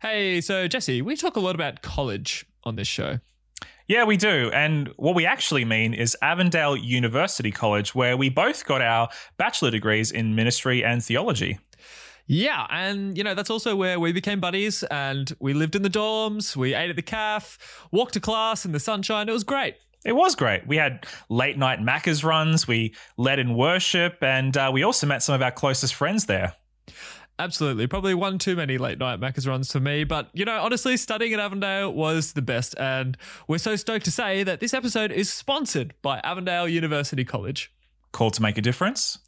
Hey, so Jesse, we talk a lot about college on this show. Yeah, we do. And what we actually mean is Avondale University College, where we both got our bachelor degrees in ministry and theology. Yeah, and you know, that's also where we became buddies and we lived in the dorms, we ate at the caf, walked to class in the sunshine. It was great. It was great. We had late night Macca's runs, we led in worship, and uh, we also met some of our closest friends there. Absolutely. Probably one too many late night Macca's runs for me. But, you know, honestly, studying at Avondale was the best. And we're so stoked to say that this episode is sponsored by Avondale University College. Called to make a difference?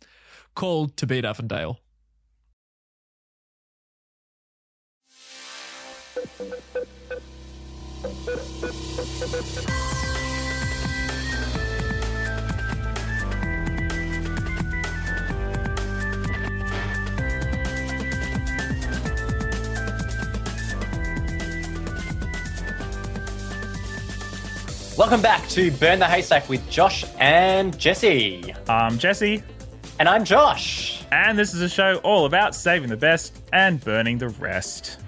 Called to beat Avondale. Welcome back to Burn the Haystack with Josh and Jesse. I'm Jesse. And I'm Josh. And this is a show all about saving the best and burning the rest.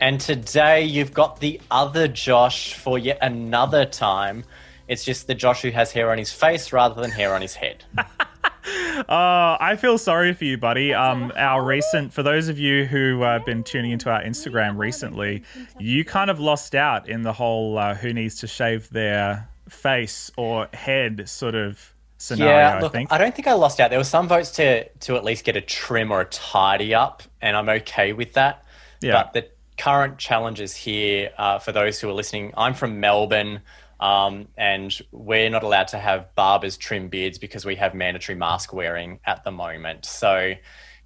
And today you've got the other Josh for yet another time. It's just the Josh who has hair on his face rather than hair on his head. Uh, I feel sorry for you, buddy. Um, our recent, for those of you who have uh, been tuning into our Instagram recently, you kind of lost out in the whole uh, who needs to shave their face or head sort of scenario. Yeah, look, I think. I don't think I lost out. There were some votes to to at least get a trim or a tidy up, and I'm okay with that. Yeah. But the current challenges here, uh, for those who are listening, I'm from Melbourne. Um, and we're not allowed to have barbers trim beards because we have mandatory mask wearing at the moment. So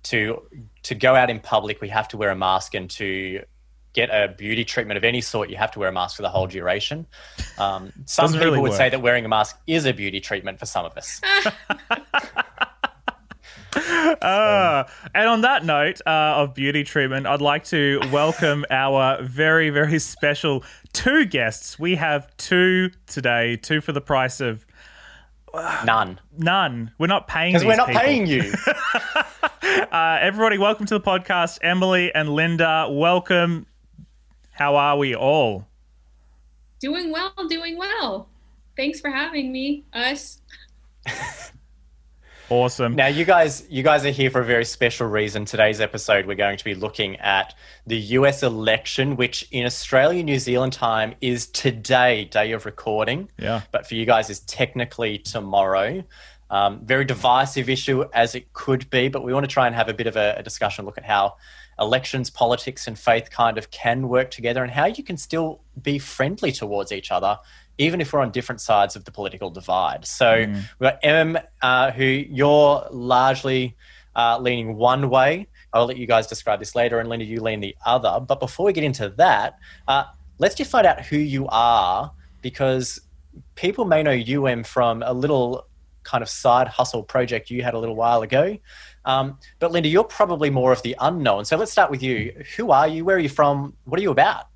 to to go out in public, we have to wear a mask, and to get a beauty treatment of any sort, you have to wear a mask for the whole duration. Um, some Doesn't people really would work. say that wearing a mask is a beauty treatment for some of us. Uh, and on that note uh, of beauty treatment, I'd like to welcome our very, very special two guests. We have two today, two for the price of None, none. We're not paying because we're not people. paying you. Uh, everybody, welcome to the podcast. Emily and Linda, welcome. How are we all? Doing well, doing well. Thanks for having me, us. Awesome. Now, you guys, you guys are here for a very special reason. Today's episode, we're going to be looking at the U.S. election, which in Australia, New Zealand time is today, day of recording. Yeah. But for you guys, is technically tomorrow. Um, very divisive issue as it could be, but we want to try and have a bit of a, a discussion, look at how elections, politics, and faith kind of can work together, and how you can still be friendly towards each other, even if we're on different sides of the political divide. So we've got Em, uh, who you're largely uh, leaning one way. I'll let you guys describe this later, and Linda, you lean the other. But before we get into that, uh, let's just find out who you are, because people may know you, Em, from a little kind of side hustle project you had a little while ago. Um, but Linda, you're probably more of the unknown. So let's start with you. Who are you? Where are you from? What are you about?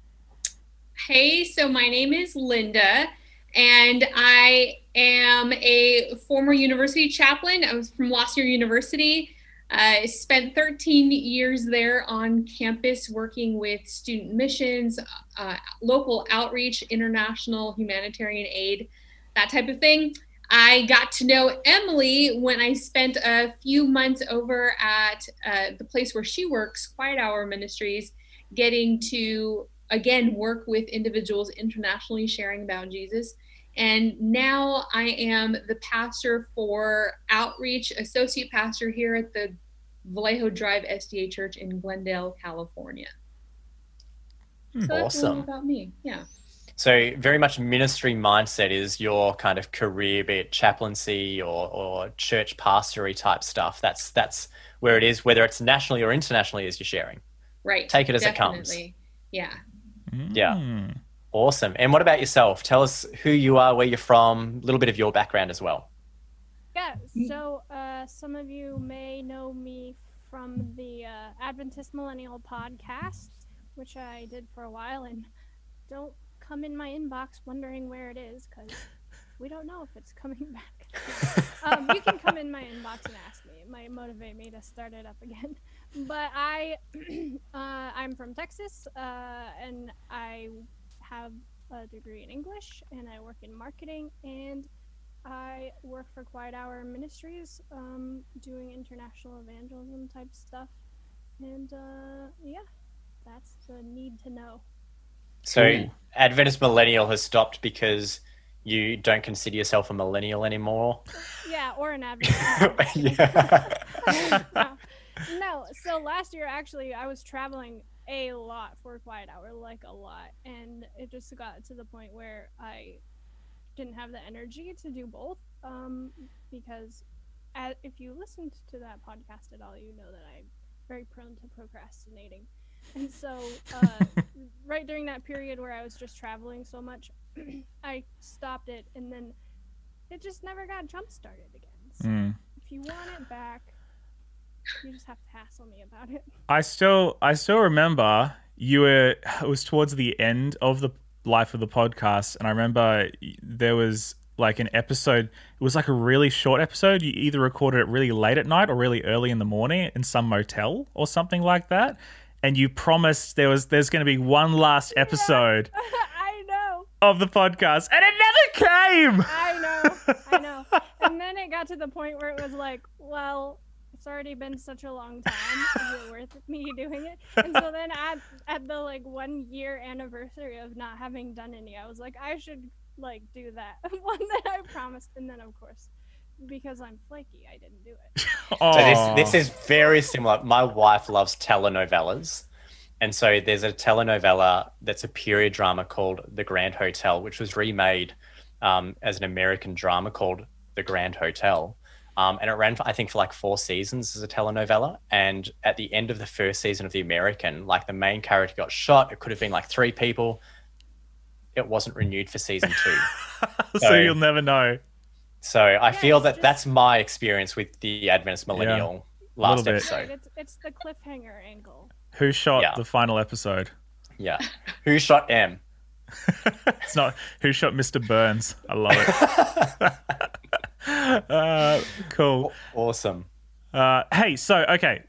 Hey, so my name is Linda, and I am a former university chaplain. I was from La Sierra University. I spent 13 years there on campus working with student missions, uh, local outreach, international humanitarian aid, that type of thing. I got to know Emily when I spent a few months over at uh, the place where she works, Quiet Hour Ministries, getting to again work with individuals internationally sharing about Jesus. And now I am the pastor for outreach, associate pastor here at the Vallejo Drive SDA Church in Glendale, California. So Awesome. about me. Yeah. So very much ministry mindset is your kind of career, be it chaplaincy or, or church pastory type stuff. That's that's where it is, whether it's nationally or internationally, as you're sharing. Right. Take it as it comes. Definitely. Yeah. Yeah. Mm. Awesome. And what about yourself? Tell us who you are, where you're from, a little bit of your background as well. Yeah, so uh, some of you may know me from the uh, Adventist Millennial podcast, which I did for a while, and don't come in my inbox wondering where it is because we don't know if it's coming back. um, you can come in my inbox and ask me; it might motivate me to start it up again. But I, uh, I'm from Texas, uh, and I have a degree in English, and I work in marketing, and I work for Quiet Hour Ministries, um, doing international evangelism type stuff, and uh, yeah, that's the need to know. So Ooh. Adventist millennial has stopped because you don't consider yourself a millennial anymore. Yeah, or an Adventist. yeah. no. No, so last year actually I was traveling a lot for Quiet Hour, like a lot, and it just got to the point where I didn't have the energy to do both. Um, because at, if you listened to that podcast at all, you know that I'm very prone to procrastinating. And so, uh, right during that period where I was just traveling so much, I stopped it, and then it just never got jump started again. So Mm. if you want it back, you just have to hassle me about it. I still I still remember you were it was towards the end of the life of the podcast and I remember there was like an episode it was like a really short episode. You either recorded it really late at night or really early in the morning in some motel or something like that and you promised there was there's going to be one last episode I know, of the podcast and it never came! I know, I know. And then it got to the point where it was like, well, it's already been such a long time. Is it worth me doing it? And so then at at the like one year anniversary of not having done any, I was like, I should like do that one that I promised. And then of course, because I'm flaky, I didn't do it. So this this is very similar. My wife loves telenovelas. And so there's a telenovela that's a period drama called The Grand Hotel, which was remade um, as an American drama called The Grand Hotel. Um, and it ran, for, I think, for like four seasons as a telenovela. And at the end of the first season of The American, like the main character got shot. It could have been like three people. It wasn't renewed for season two. so Sorry. you'll never know So I feel that just- that's my experience with the Adventist Millennial last episode. It's it's the cliffhanger angle. who shot Yeah. the final episode Yeah. Who shot Em? It's not who shot Mr. Burns. I love it. uh, cool. Awesome. Uh, hey, so okay,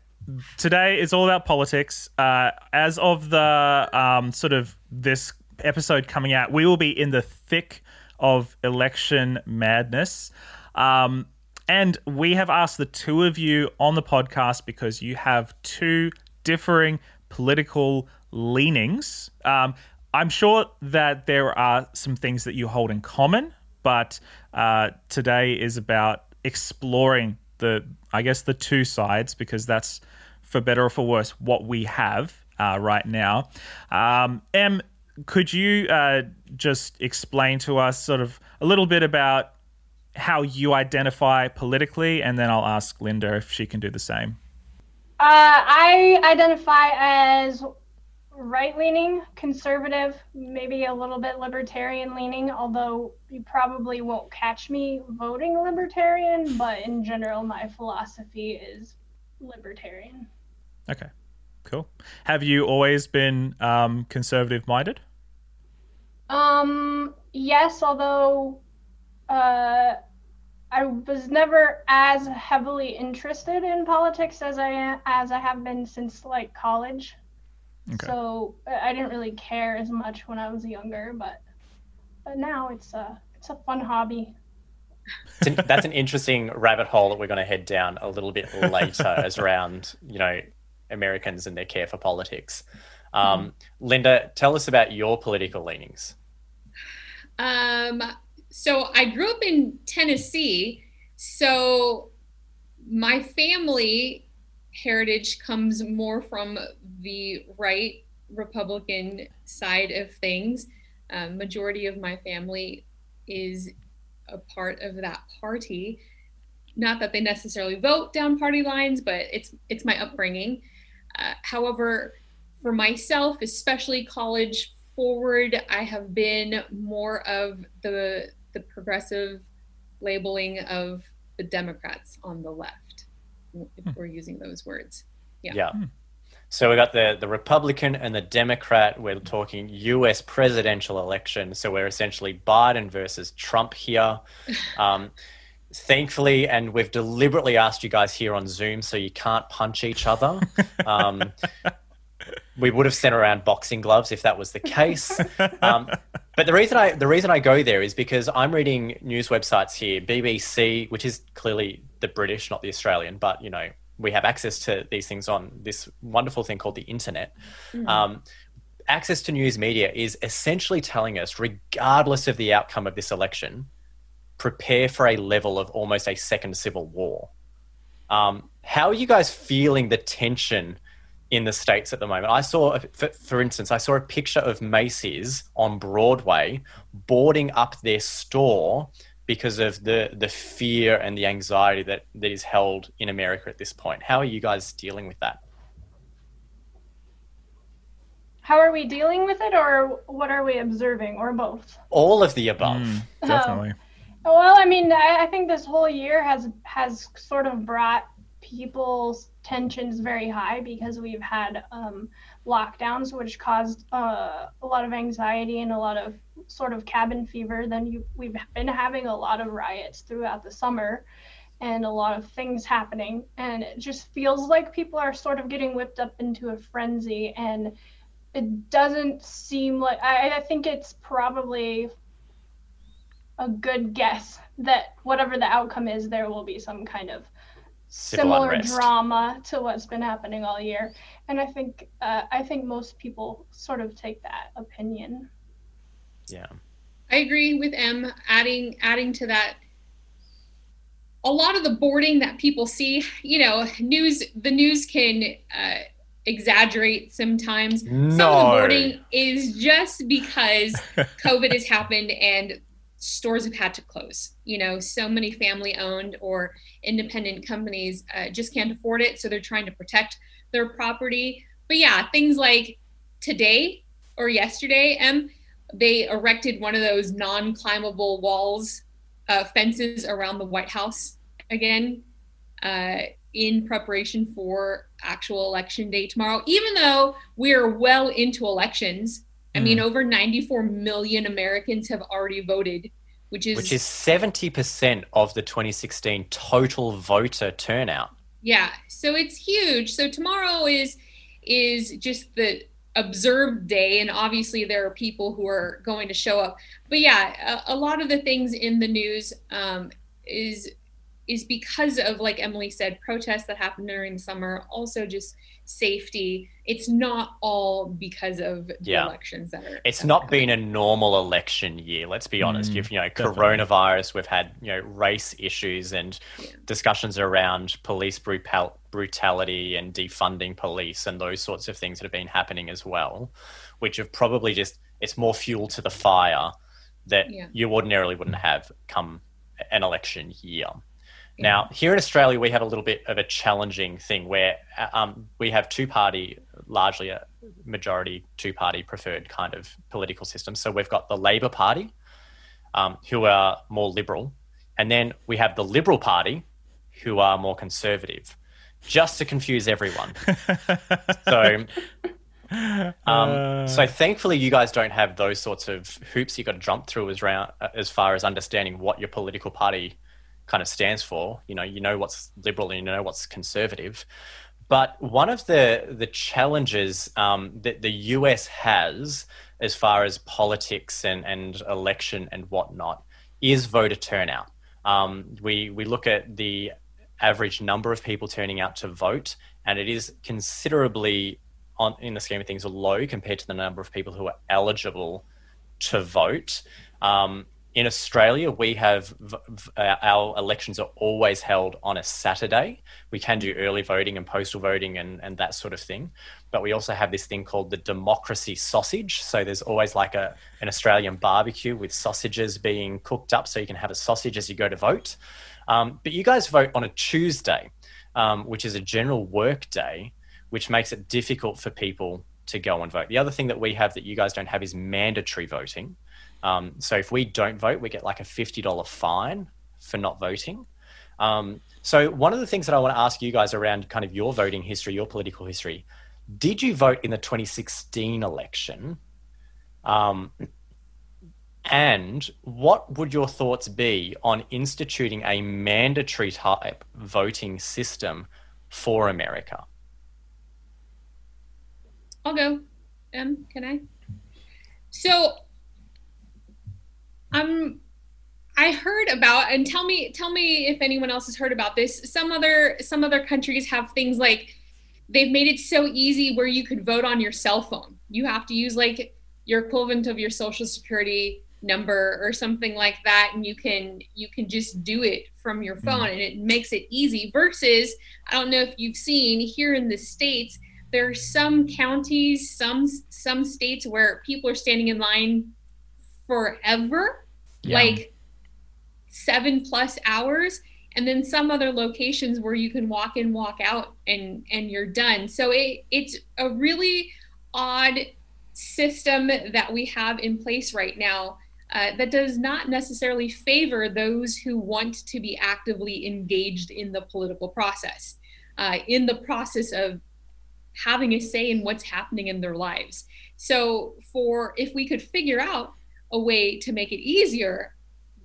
today is all about politics. Uh, as of the um, sort of this episode coming out, we will be in the thick of election madness. Um, and we have asked the two of you on the podcast because you have two differing political leanings. Um, I'm sure that there are some things that you hold in common, but uh, today is about exploring the, I guess, the two sides because that's, for better or for worse, what we have uh, right now. Um, em, could you uh, just explain to us sort of a little bit about how you identify politically, and then I'll ask Linda if she can do the same. Uh, I identify as right leaning, conservative, maybe a little bit libertarian leaning, although you probably won't catch me voting libertarian, but in general, my philosophy is libertarian. Okay, cool. Have you always been um, conservative minded? Um, yes, although uh, I was never as heavily interested in politics as I as I have been since like college. Okay. So I I didn't really care as much when I was younger, but but now it's a it's a fun hobby. An- that's an interesting rabbit hole that we're going to head down a little bit later as around, you know, Americans and their care for politics. Um, Linda, tell us about your political leanings. Um, so I grew up in Tennessee. So my family heritage comes more from the right Republican side of things. Um, majority of my family is a part of that party. Not that they necessarily vote down party lines, but it's it's my upbringing. Uh, however, for myself, especially college forward, I have been more of the the progressive labeling of the Democrats on the left, if we're using those words. Yeah. Yeah. So we got the the Republican and the Democrat. We're talking U.S. presidential election. So we're essentially Biden versus Trump here. Um, thankfully, and we've deliberately asked you guys here on Zoom so you can't punch each other. Um, we would have sent around boxing gloves if that was the case. Um, but the reason I the reason I go there is because I'm reading news websites here, BBC, which is clearly the British, not the Australian, but you know we have access to these things on this wonderful thing called the internet. Mm-hmm. Um, access to news media is essentially telling us, regardless of the outcome of this election, prepare for a level of almost a second civil war. Um, how are you guys feeling the tension in the states at the moment? I saw, for, for instance, I saw a picture of Macy's on Broadway boarding up their store because of the the fear and the anxiety that that is held in America at this point. How are you guys dealing with that? How are we dealing with it, or what are we observing, or both? All of the above. Mm, definitely. Oh, well, I mean, I, I think this whole year has has sort of brought people's tensions very high because we've had um, lockdowns, which caused uh, a lot of anxiety and a lot of sort of cabin fever. Then you, we've been having a lot of riots throughout the summer and a lot of things happening. And it just feels like people are sort of getting whipped up into a frenzy. And it doesn't seem like, I, I think it's probably a good guess that whatever the outcome is, there will be some kind of similar drama to what's been happening all year. And I think uh, I think most people sort of take that opinion. Yeah. I agree with Em. Adding adding to that, a lot of the boarding that people see, you know, news the news can uh, exaggerate sometimes. No. Some of the boarding is just because COVID has happened and stores have had to close. You know, so many family owned or independent companies uh, just can't afford it. So they're trying to protect their property. But yeah, things like today or yesterday, Em, they erected one of those non climbable walls, uh, fences around the White House again. Uh, in preparation for actual election day tomorrow, even though we're well into elections I mean, mm. over 94 million Americans have already voted, which is which is 70% of the 2016 total voter turnout. Yeah, so it's huge. So tomorrow is is just the observed day, and obviously there are people who are going to show up. But yeah, a, a lot of the things in the news um, is is because of like Emily said, protests that happened during the summer, also just safety. It's not all because of the yeah. elections that are. It's not been a normal election year. Let's be honest. Mm, You've you know definitely. coronavirus. We've had you know race issues and yeah. discussions around police brutal, brutality and defunding police and those sorts of things that have been happening as well, which have probably just it's more fuel to the fire that yeah. you ordinarily wouldn't have come an election year. Now, here in Australia, we have a little bit of a challenging thing where uh, um, we have two party, largely a majority two party preferred kind of political system. So we've got the Labor Party, um, who are more liberal, and then we have the Liberal Party, who are more conservative, just to confuse everyone. so. Um, uh... So thankfully, you guys don't have those sorts of hoops you got to jump through as, round, as far as understanding what your political party kind of stands for. You know, you know what's liberal and you know what's conservative. But one of the the challenges um, that the US has, as far as politics and, and election and whatnot, is voter turnout. Um, we we look at the average number of people turning out to vote, and it is considerably on in the scheme of things low compared to the number of people who are eligible to vote. Um, in Australia, we have uh, our elections are always held on a Saturday. We can do early voting and postal voting and, and that sort of thing. But we also have this thing called the democracy sausage. So there's always like a, an Australian barbecue with sausages being cooked up so you can have a sausage as you go to vote. Um, but you guys vote on a Tuesday, um, which is a general work day, which makes it difficult for people to go and vote. The other thing that we have that you guys don't have is mandatory voting. Um, so if we don't vote, we get like a $50 fine for not voting. Um, so one of the things that I want to ask you guys around kind of your voting history, your political history, did you vote in the 2016 election? Um, And what would your thoughts be on instituting a mandatory type voting system for America? I'll go. Um, can I? So, um, I heard about, and tell me, tell me if anyone else has heard about this. Some other, some other countries have things like they've made it so easy where you could vote on your cell phone. You have to use like your equivalent of your social security number or something like that and you can you can just do it from your phone mm. and it makes it easy versus i don't know if you've seen here in the states there are some counties some some states where people are standing in line forever yeah. like seven plus hours and then some other locations where you can walk in walk out and and you're done so it it's a really odd system that we have in place right now uh, that does not necessarily favor those who want to be actively engaged in the political process, uh, in the process of having a say in what's happening in their lives. So, for if we could figure out a way to make it easier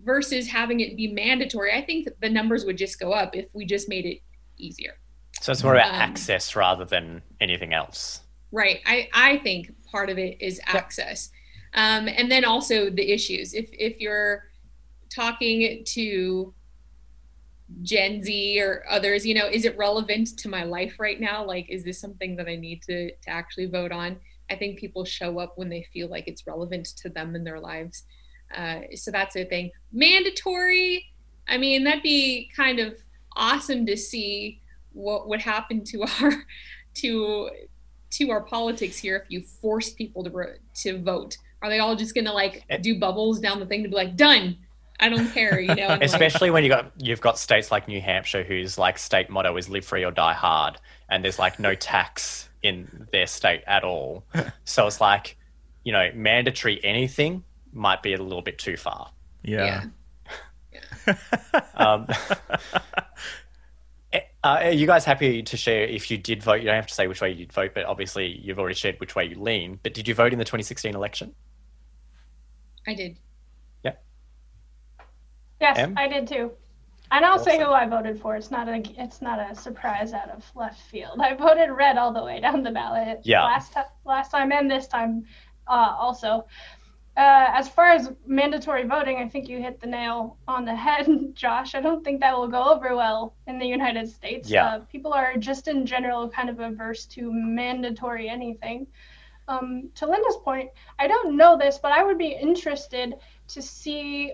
versus having it be mandatory, I think the numbers would just go up if we just made it easier. So it's more about um, access rather than anything else. Right. I, I think part of it is access. Um, and then also the issues. If if you're talking to Gen Z or others, you know, is it relevant to my life right now? Like, is this something that I need to to actually vote on? I think people show up when they feel like it's relevant to them in their lives. Uh, so that's a thing. Mandatory. I mean, that'd be kind of awesome to see what would happen to our to to our politics here if you force people to to vote are they all just gonna like eh. do bubbles down the thing to be like done? I don't care, you know. Especially like, when you got you've got states like New Hampshire whose like state motto is live free or die hard, and there's like no tax in their state at all. so it's like, you know, mandatory anything might be a little bit too far. Yeah. yeah. um, eh, uh, are you guys happy to share if you did vote? You don't have to say which way you did vote, but obviously you've already shared which way you lean. But did you vote in the 2016 election? I did. Yes, Em? I did too. And I'll say who I voted for. It's not a it's not a surprise out of left field. I voted red all the way down the ballot. Yeah. Last time, last time and this time, uh, also. Uh, as far as mandatory voting, I think you hit the nail on the head, Josh. I don't think that will go over well in the United States. Yeah. Uh, people are just in general kind of averse to mandatory anything um, to Linda's point, I don't know this, but I would be interested to see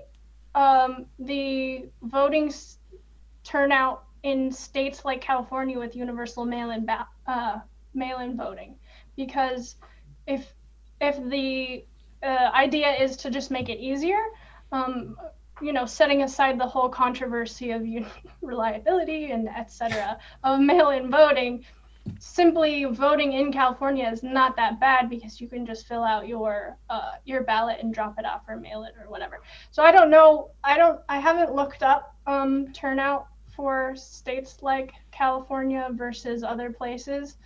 um, the voting turnout in states like California with universal mail-in uh, mail-in voting, because if if the uh, idea is to just make it easier, um, you know, setting aside the whole controversy of reliability and etc. of mail-in voting, simply voting in California is not that bad because you can just fill out your uh, your ballot and drop it off or mail it or whatever. So I don't know. I don't. I haven't looked up um, turnout for states like California versus other places.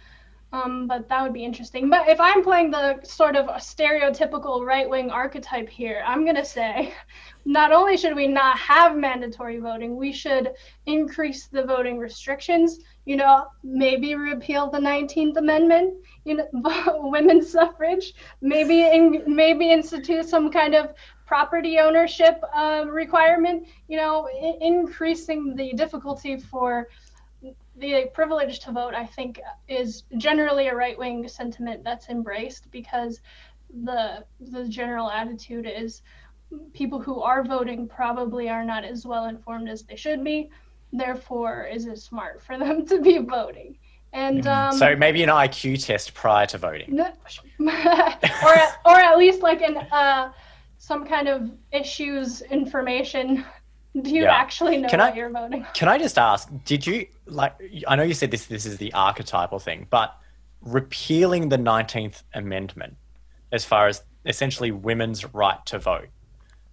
Um, but that would be interesting. But if I'm playing the sort of stereotypical right wing archetype here, I'm going to say not only should we not have mandatory voting, we should increase the voting restrictions. You know, maybe repeal the 19th Amendment, you know, women's suffrage, maybe in, maybe institute some kind of property ownership uh, requirement, you know, increasing the difficulty for the privilege to vote, I think, is generally a right wing sentiment that's embraced because the the general attitude is people who are voting probably are not as well informed as they should be. Therefore, is it smart for them to be voting? And mm-hmm. um, so maybe an IQ test prior to voting, or at, or at least like an uh, some kind of issues information do you yeah. actually know can what I, you're voting? Can I just ask? Did you like? I know you said this. This is the archetypal thing, but repealing the Nineteenth Amendment, as far as essentially women's right to vote,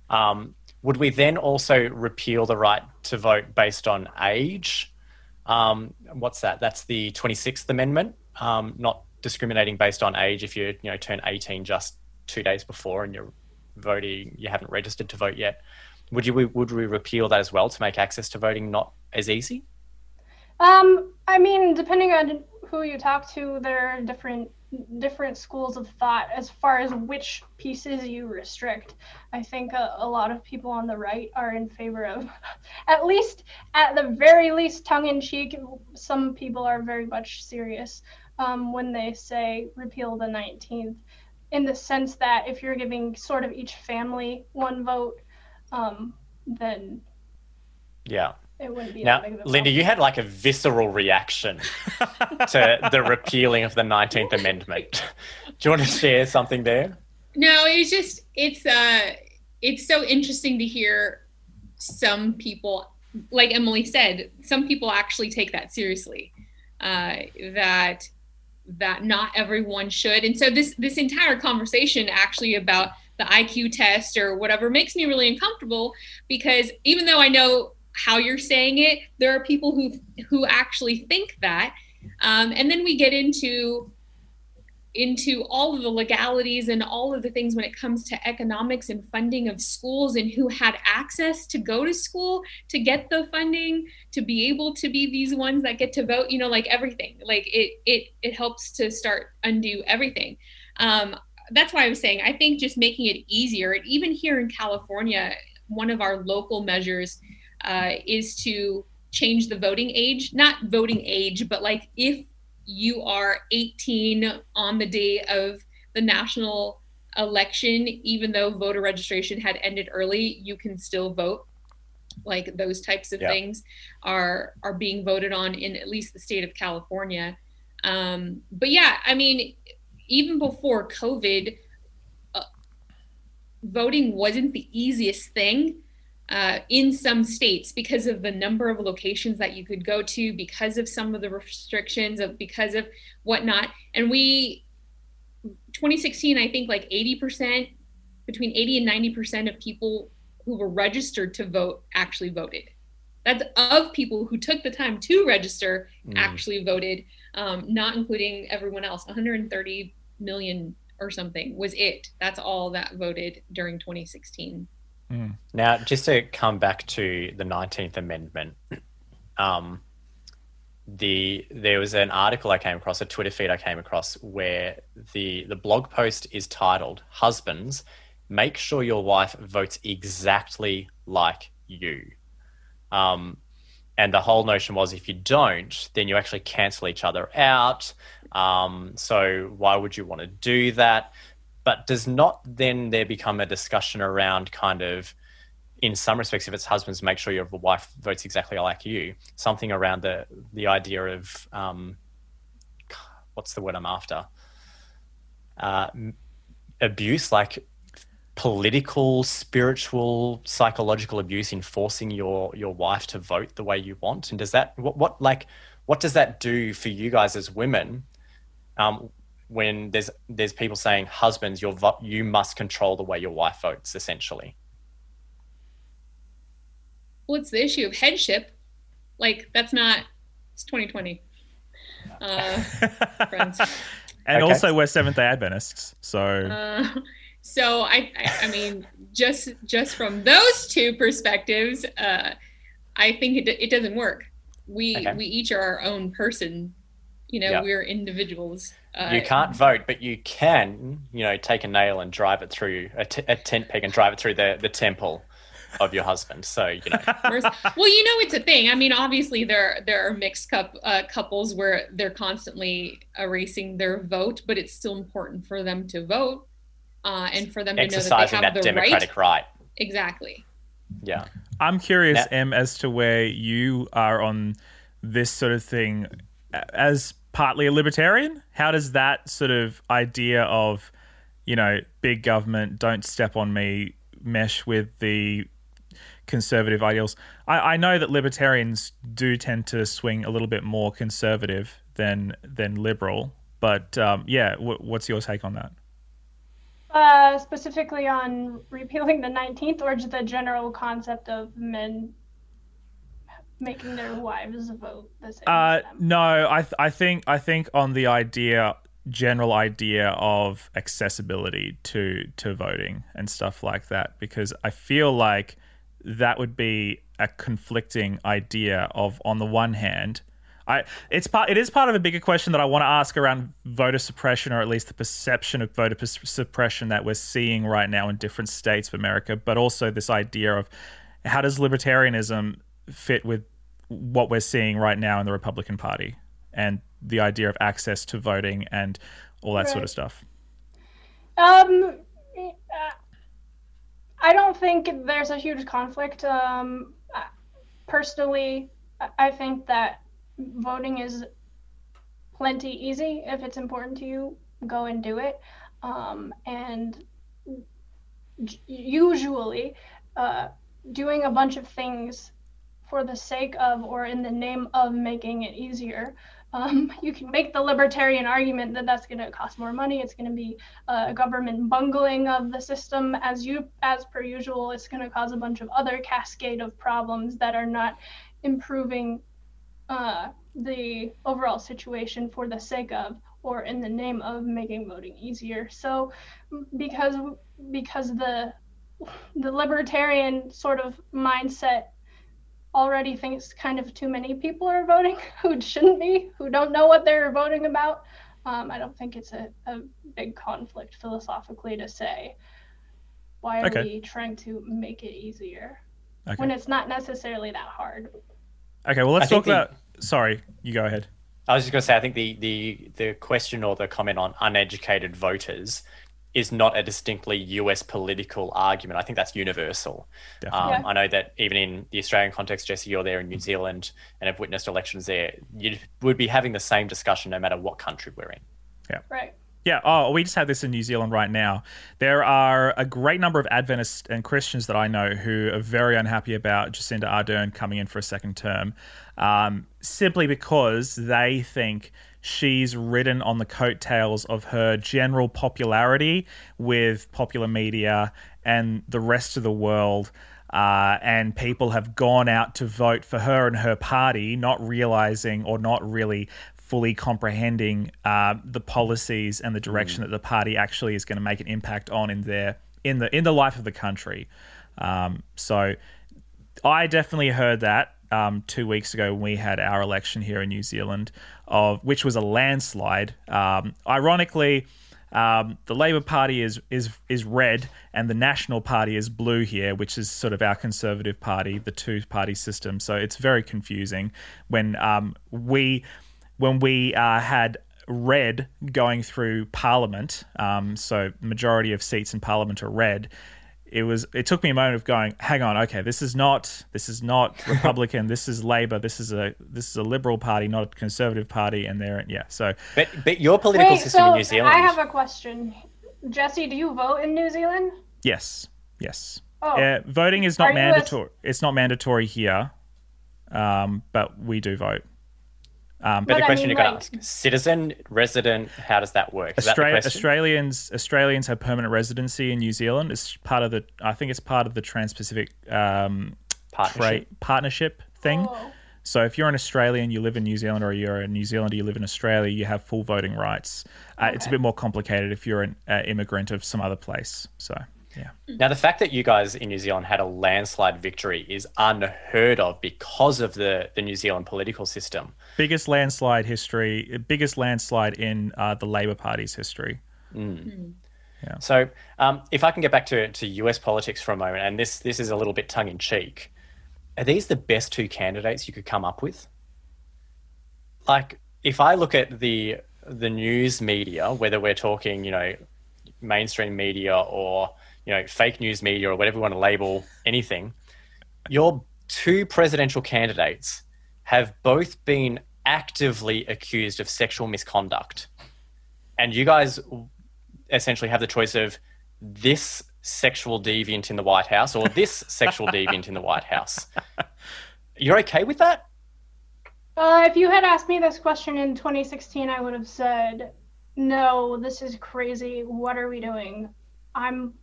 um, would we then also repeal the right to vote based on age? Um, what's that? That's the Twenty Sixth Amendment, um, not discriminating based on age. If you you know turn eighteen just two days before and you're voting, you haven't registered to vote yet. Would you would we repeal that as well to make access to voting not as easy? Um, I mean, depending on who you talk to, there are different different schools of thought as far as which pieces you restrict. I think a, a, lot of people on the right are in favor of, at least at the very least, tongue in cheek. Some people are very much serious um, when they say repeal the 19th, in the sense that if you're giving sort of each family one vote, um, then yeah it wouldn't be now, Linda, you had like a visceral reaction to the repealing of the Nineteenth Amendment. Do you want to share something there? No, it's just it's uh it's so interesting to hear some people, like Emily said, some people actually take that seriously. Uh, that that not everyone should, and so this this entire conversation actually about the IQ test or whatever makes me really uncomfortable because even though I know how you're saying it. There are people who who actually think that, um, and then we get into into all of the legalities and all of the things when it comes to economics and funding of schools and who had access to go to school to get the funding to be able to be these ones that get to vote you know like everything like it it it helps to start undo everything um, that's why i was saying i think just making it easier even here in california one of our local measures uh, is to change the voting age, not voting age, but like if you are 18 on the day of the national election, even though voter registration had ended early, you can still vote. Like those types of things are are being voted on in at least the state of California. Um, but yeah, I mean, even before COVID, uh, voting wasn't the easiest thing uh, in some states because of the number of locations that you could go to, because of some of the restrictions, of because of whatnot. And we, 2016, I think like 80%, between 80 and 90% of people who were registered to vote actually voted. That's of people who took the time to register mm. actually voted, um, not including everyone else. 130 million or something was it. That's all that voted during 2016. Mm. Now, just to come back to the Nineteenth Amendment, um, the there was an article I came across, a Twitter feed I came across, where the the blog post is titled "Husbands, make sure your wife votes exactly like you." Um, and the whole notion was if you don't, then you actually cancel each other out. Um, so why would you want to do that? but does not then there become a discussion around kind of in some respects if it's husbands make sure your wife votes exactly like you. Something around the the idea of um, what's the word i'm after? Uh, abuse like political spiritual psychological abuse in forcing your your wife to vote the way you want. And does that what, what like what does that do for you guys as women um, when there's there's people saying husbands you you must control the way your wife votes essentially. Well it's the issue of headship. Like that's not it's 2020 uh, friends. And okay. also we're seventh day adventists so uh, so I, I, I mean just just from those two perspectives uh i think it, it doesn't work. We okay. we each are our own person you know yep. we're individuals uh, you can't vote, but you can, you know, take a nail and drive it through a, t- a tent peg and drive it through the, the temple of your husband. So you know. well, you know, it's a thing. I mean, obviously there there are mixed cup uh, couples where they're constantly erasing their vote, but it's still important for them to vote uh, and for them to know that they have that the democratic right. right. Exactly. Yeah. I'm curious, now, Em, as to where you are on this sort of thing as partly a libertarian. How does that sort of idea of, you know, big government, don't step on me, mesh with the conservative ideals? I, I know that libertarians do tend to swing a little bit more conservative than than liberal, but um, yeah, w- what's your take on that? Uh, specifically on repealing the 19th, or just the general concept of men making their wives vote the same. Uh, no, I th- I think I think on the idea general idea of accessibility to to voting and stuff like that because I feel like that would be a conflicting idea of on the one hand I it's part it is part of a bigger question that I want to ask around voter suppression or at least the perception of voter suppression that we're seeing right now in different states of America but also this idea of how does libertarianism fit with what we're seeing right now in the Republican Party and the idea of access to voting and all that right. sort of stuff? Um, I don't think there's a huge conflict. Um, personally, I think that voting is plenty easy. If it's important to you, go and do it. Um, and usually, uh, doing a bunch of things for the sake of or in the name of making it easier um, you can make the libertarian argument that that's going to cost more money. It's going to be a government bungling of the system, as you as per usual. It's going to cause a bunch of other cascade of problems that are not improving uh, the overall situation for the sake of or in the name of making voting easier. So, because because the the libertarian sort of mindset already thinks kind of too many people are voting who shouldn't be, who don't know what they're voting about. Um, I don't think it's a, a big conflict philosophically to say, why are okay. we trying to make it easier okay. when it's not necessarily that hard? Okay, well, let's talk the, about. Sorry, you go ahead. I was just going to say, I think the, the, the question or the comment on uneducated voters is not a distinctly US political argument. I think that's universal. Um, yeah. I know that even in the Australian context, Jesse, you're there in New Zealand and have witnessed elections there. You would be having the same discussion no matter what country we're in. Yeah. Right. Yeah. Oh, we just have this in New Zealand right now. There are a great number of Adventists and Christians that I know who are very unhappy about Jacinda Ardern coming in for a second term, um, simply because they think she's ridden on the coattails of her general popularity with popular media and the rest of the world. Uh, and people have gone out to vote for her and her party, not realizing or not really fully comprehending uh, the policies and the direction mm. that the party actually is going to make an impact on in their in the in the life of the country. Um, so, I definitely heard that um, two weeks ago when we had our election here in New Zealand, of which was a landslide. Um, ironically, um, the Labor Party is is is red, and the National Party is blue here, which is sort of our Conservative Party, the two party system. So it's very confusing when um, we when we uh, had red going through Parliament. Um, so majority of seats in Parliament are red it was it took me a moment of going hang on okay this is not this is not republican this is labor this is a this is a liberal party not a conservative party and they're yeah so but but your political Wait, system so in new zealand i have a question. Jesse do you vote in new zealand? Yes yes. Oh. Uh, voting is not mandatory a... it's not mandatory here um, but we do vote um, but, but the question I mean, you got to ask: citizen, resident, how does that work? Is Austra- that Australians Australians have permanent residency in New Zealand. It's part of the. I think it's part of the Trans-Pacific um, partnership. Tra- partnership thing. Oh. So if you're an Australian, you live in New Zealand, or you're a New Zealander, you live in Australia, you have full voting rights. Uh, okay. It's a bit more complicated if you're an uh, immigrant of some other place. So yeah. Now, the fact that you guys in New Zealand had a landslide victory is unheard of because of the, the New Zealand political system. Biggest landslide history, biggest landslide in uh, the Labor Party's history. Mm. Mm. Yeah. So, um, if I can get back to, to US politics for a moment, and this, this is a little bit tongue in cheek, are these the best two candidates you could come up with? Like, if I look at the the news media, whether we're talking, you know, mainstream media or you know, fake news media or whatever you want to label anything, your two presidential candidates have both been actively accused of sexual misconduct. And you guys essentially have the choice of this sexual deviant in the White House or this sexual deviant in the White House. You're okay with that? Uh, if you had asked me this question in 2016, I would have said, no, this is crazy. What are we doing? I'm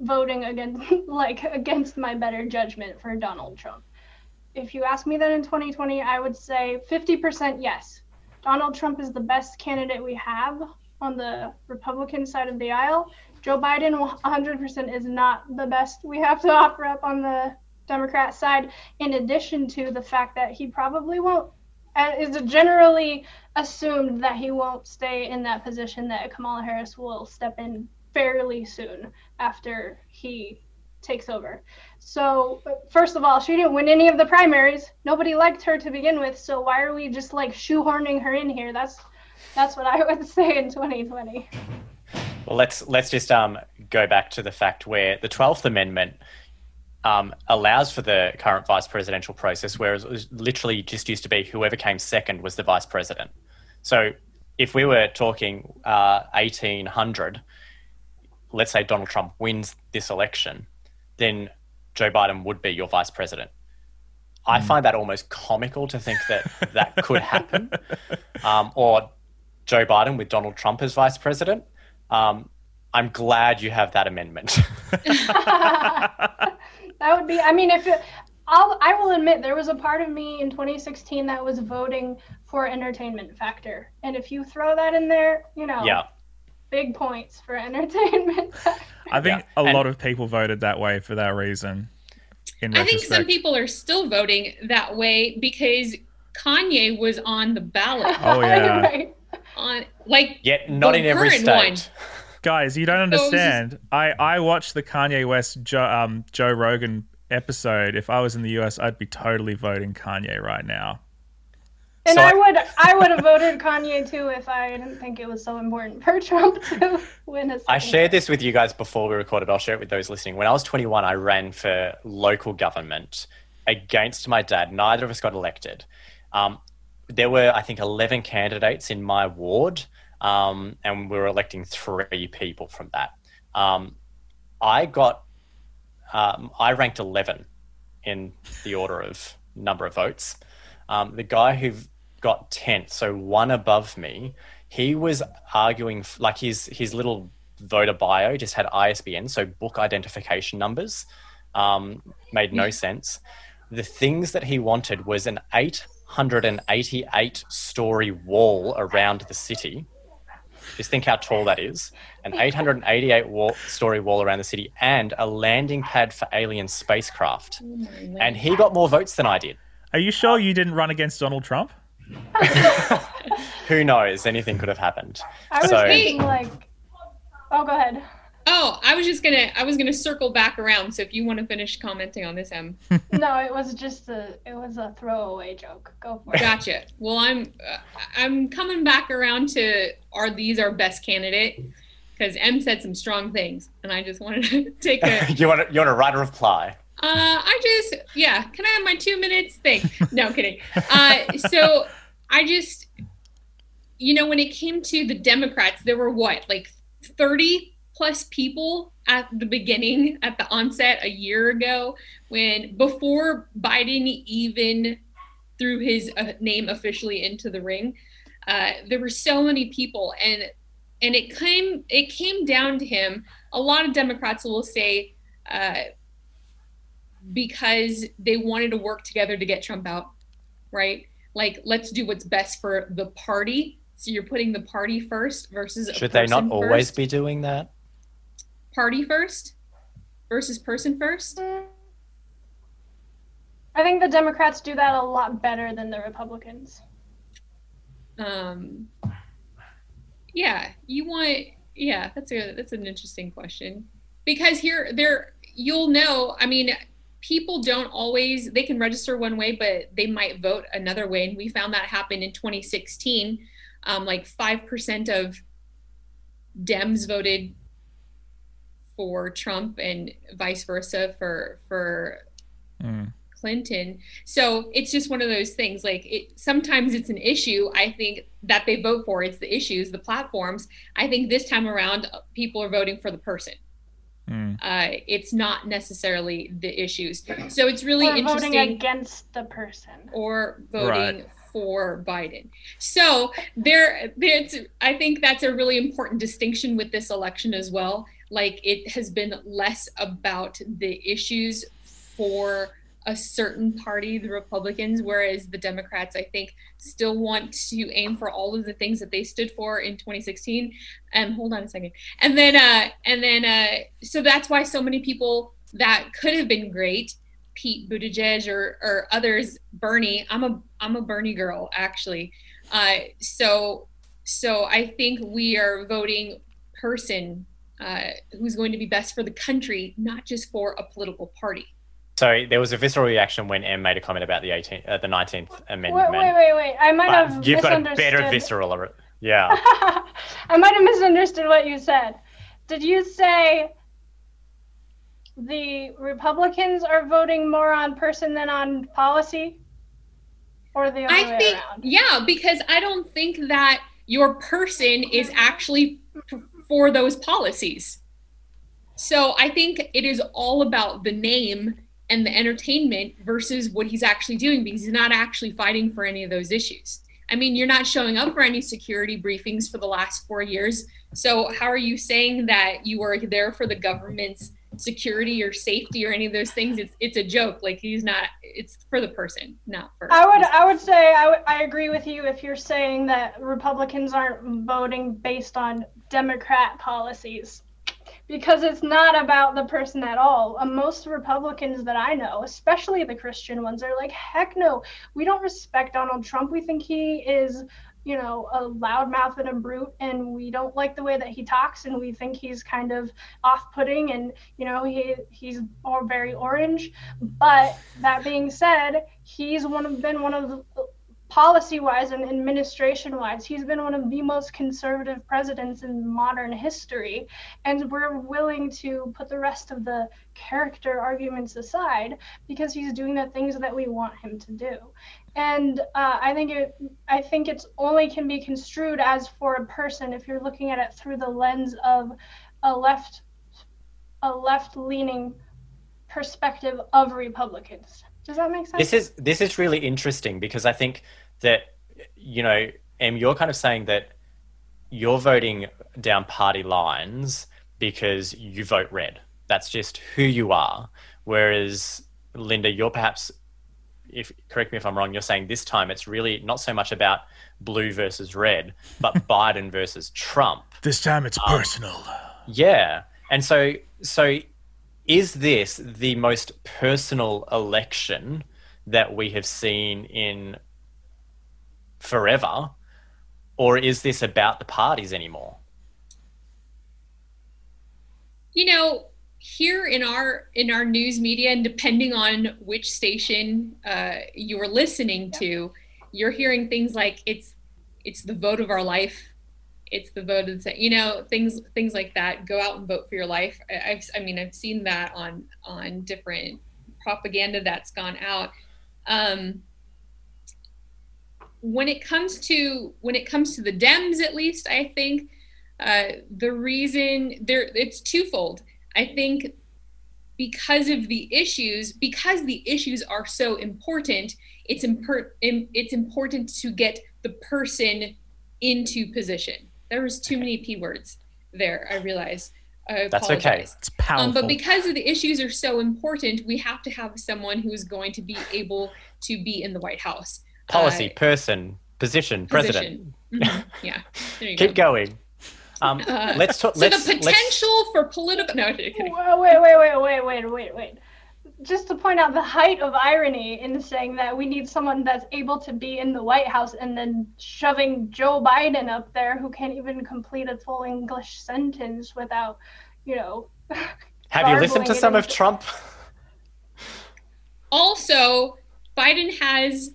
voting against like against my better judgment for Donald Trump. If you ask me that in 2020, I would say 50% yes. Donald Trump is the best candidate we have. on the Republican side of the aisle. Joe Biden 100% is not the best we have to offer up on the Democrat side, in addition to the fact that he probably won't, uh, is generally assumed that he won't stay in that position, that Kamala Harris will step in fairly soon after he takes over. So, first of all, she didn't win any of the primaries. Nobody liked her to begin with. So why are we just like shoehorning her in here? That's that's what I would say in 2020. Well, let's let's just um, go back to the fact where the Twelfth Amendment um, allows for the current vice presidential process, whereas it was literally just used to be whoever came second was the vice president. So, if we were talking uh, 1800, let's say Donald Trump wins this election, then Joe Biden would be your vice president. I mm. find that almost comical to think that that could happen, um, or Joe Biden with Donald Trump as vice president. Um, I'm glad you have that amendment. that would be. I mean, if it, I'll, I will admit there was a part of me in 2016 that was voting for entertainment factor, and if you throw that in there, you know, yeah, big points for entertainment. I think yeah. a and lot of people voted that way for that reason. I think some people are still voting that way because Kanye was on the ballot. Oh yeah. right. On like yet not in every state. One. Guys, you don't understand. just... I I watched the Kanye West Joe, um, Joe Rogan episode. If I was in the US, I'd be totally voting Kanye right now. And so I, would I would have voted Kanye too if I didn't think it was so important for Trump to win a I shared this with you guys before we recorded. I'll share it with those listening. When I was 21, I ran for local government against my dad. Neither of us got elected. Um, there were, I think, 11 candidates in my ward, um, and we were electing three people from that. Um, I got, um, I ranked 11 in the order of number of votes. Um, the guy who got 10th, so one above me, he was arguing like his his little voter bio just had ISBN, so book identification numbers. Um, made no sense. The things that he wanted was an 888 story wall around the city. Just think how tall that is. An 888 wall, story wall around the city and a landing pad for alien spacecraft. Oh and he got more votes than I did. Are you sure you didn't run against Donald Trump? Who knows? Anything could have happened. I was so, thinking like, oh, go ahead. Oh, I was just gonna, I was gonna circle back around. So if you want to finish commenting on this, Em. no, it was just a, it was a throwaway joke. Go for it. Gotcha. Well, I'm, uh, I'm coming back around to are these our best candidate? Because Em said some strong things, and I just wanted to take a. you want to, you want to write a reply? Uh, I just, yeah. Can I have my two minutes thing? No, I'm kidding. Uh, so I just, you know, when it came to the Democrats, there were what, like 30 plus people at the beginning, at the onset a year ago, when before Biden even threw his uh, name officially into the ring. Uh, there were so many people, and and it came it came down to him. A lot of Democrats will say. Uh, because they wanted to work together to get Trump out, right? Like, let's do what's best for the party. So you're putting the party first versus should they not always first. be doing that? Party first versus person first. I think the Democrats do that a lot better than the Republicans. Um. Yeah, you want. Yeah, that's a that's an interesting question because here there you'll know. I mean, people don't always they can register one way but they might vote another way. And we found that happen in 2016 um, like 5% of dems voted for trump and vice versa for for mm. clinton. So it's just one of those things like it sometimes it's an issue i think that they vote for. It's the issues the platforms. I think this time around people are voting for the person Mm. Uh, it's not necessarily the issues. So it's really or interesting. Voting against the person. Or voting right. for Biden. So there, it's, I think that's a really important distinction with this election as well. Like it has been less about the issues for a certain party, the Republicans, whereas the Democrats, I think, still want to aim for all of the things that they stood for in 2016. And um, hold on a second. And then, uh, and then, uh, so that's why so many people that could have been great, Pete Buttigieg or or others, Bernie. I'm a I'm a Bernie girl actually. Uh, so so I think we are voting person uh, who's going to be best for the country, not just for a political party. So there was a visceral reaction when Em made a comment about the 18th, uh, the 19th Amendment. Wait, wait, wait, wait. I might But have you've got a misunderstood. better visceral. Yeah. I might have misunderstood what you said. Did you say the Republicans are voting more on person than on policy? Or the other I way think, around? yeah, because I don't think that your person is actually for those policies. So I think it is all about the name and the entertainment versus what he's actually doing because he's not actually fighting for any of those issues. I mean, you're not showing up for any security briefings for the last four years. So how are you saying that you are there for the government's security or safety or any of those things? It's it's a joke. Like he's not. It's for the person, not for. I would I would say I would- I agree with you if you're saying that Republicans aren't voting based on Democrat policies. Because it's not about the person at all. Uh, most Republicans that I know, especially the Christian ones, are like, heck no, we don't respect Donald Trump. We think he is, you know, a loudmouth and a brute, and we don't like the way that he talks, and we think he's kind of off-putting, and you know, he he's all very orange. But that being said, he's one of been one of the policy wise and administration wise he's been one of the most conservative presidents in modern history. And we're willing to put the rest of the character arguments aside because he's doing the things that we want him to do. And uh, i think it i think it's only can be construed as for a person if you're looking at it through the lens of a left a left leaning perspective of republicans. Does that make sense? This is this is really interesting because I think that you know, Em, you're kind of saying that you're voting down party lines because you vote red. That's just who you are. Whereas Linda, you're perhaps if correct me if I'm wrong, you're saying this time it's really not so much about blue versus red, but Biden versus Trump. This time it's um, personal. Yeah. And so so is this the most personal election that we have seen in forever or is this about the parties anymore? you know here in our in our news media and depending on which station uh, you're listening to you're hearing things like it's it's the vote of our life. It's the vote of the you know things things like that. Go out and vote for your life. I, I've, I mean i've seen that on on different propaganda that's gone out. Um, when it comes to when it comes to the dems at least i think uh, the reason there it's twofold i think because of the issues because the issues are so important it's impor- im- it's important to get the person into position there was too many p words there i realize I That's okay. It's powerful. Um, but because of the issues are so important, we have to have someone who is going to be able to be in the White House. Policy, Uh, person, position, president. position. Mhm. Yeah. Keep go. going. Um, Uh, let's talk. So let's, the let's- potential for political. No, I'm. Wait, wait, wait, wait, wait, wait, wait. Just to point out the height of irony in saying that we need someone that's able to be in the White House and then shoving Joe Biden up there who can't even complete a full English sentence without, you know. have you listened to some of Trump? Also, Biden has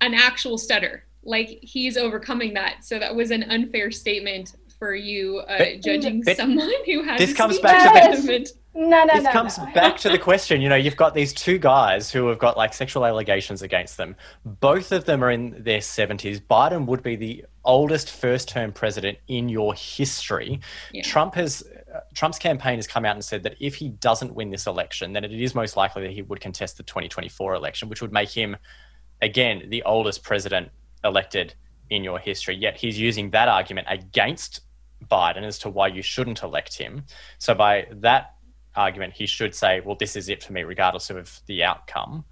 an actual stutter. Like he's overcoming that. So that was an unfair statement for you uh, But- judging but someone who has. this comes speech back to the- impediment. No, no, this no. comes no. back to the question you know you've got these two guys who have got like sexual allegations against them both of them are in their 70s biden would be the oldest first term president in your history Yeah. trump has uh, trump's campaign has come out and said that if he doesn't win this election then it is most likely that he would contest the 2024 election which would make him again the oldest president elected in your history yet he's using that argument against biden as to why you shouldn't elect him so by that argument, he should say, well, this is it for me, regardless of the outcome.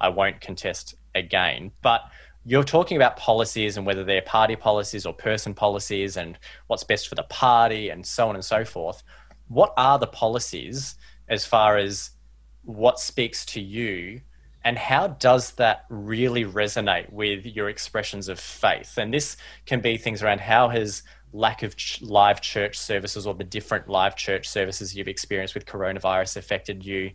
I won't contest again. But you're talking about policies and whether they're party policies or person policies and what's best for the party and so on and so forth. What are the policies as far as what speaks to you and how does that really resonate with your expressions of faith? And this can be things around how has lack of ch- live church services or the different live church services you've experienced with coronavirus affected you?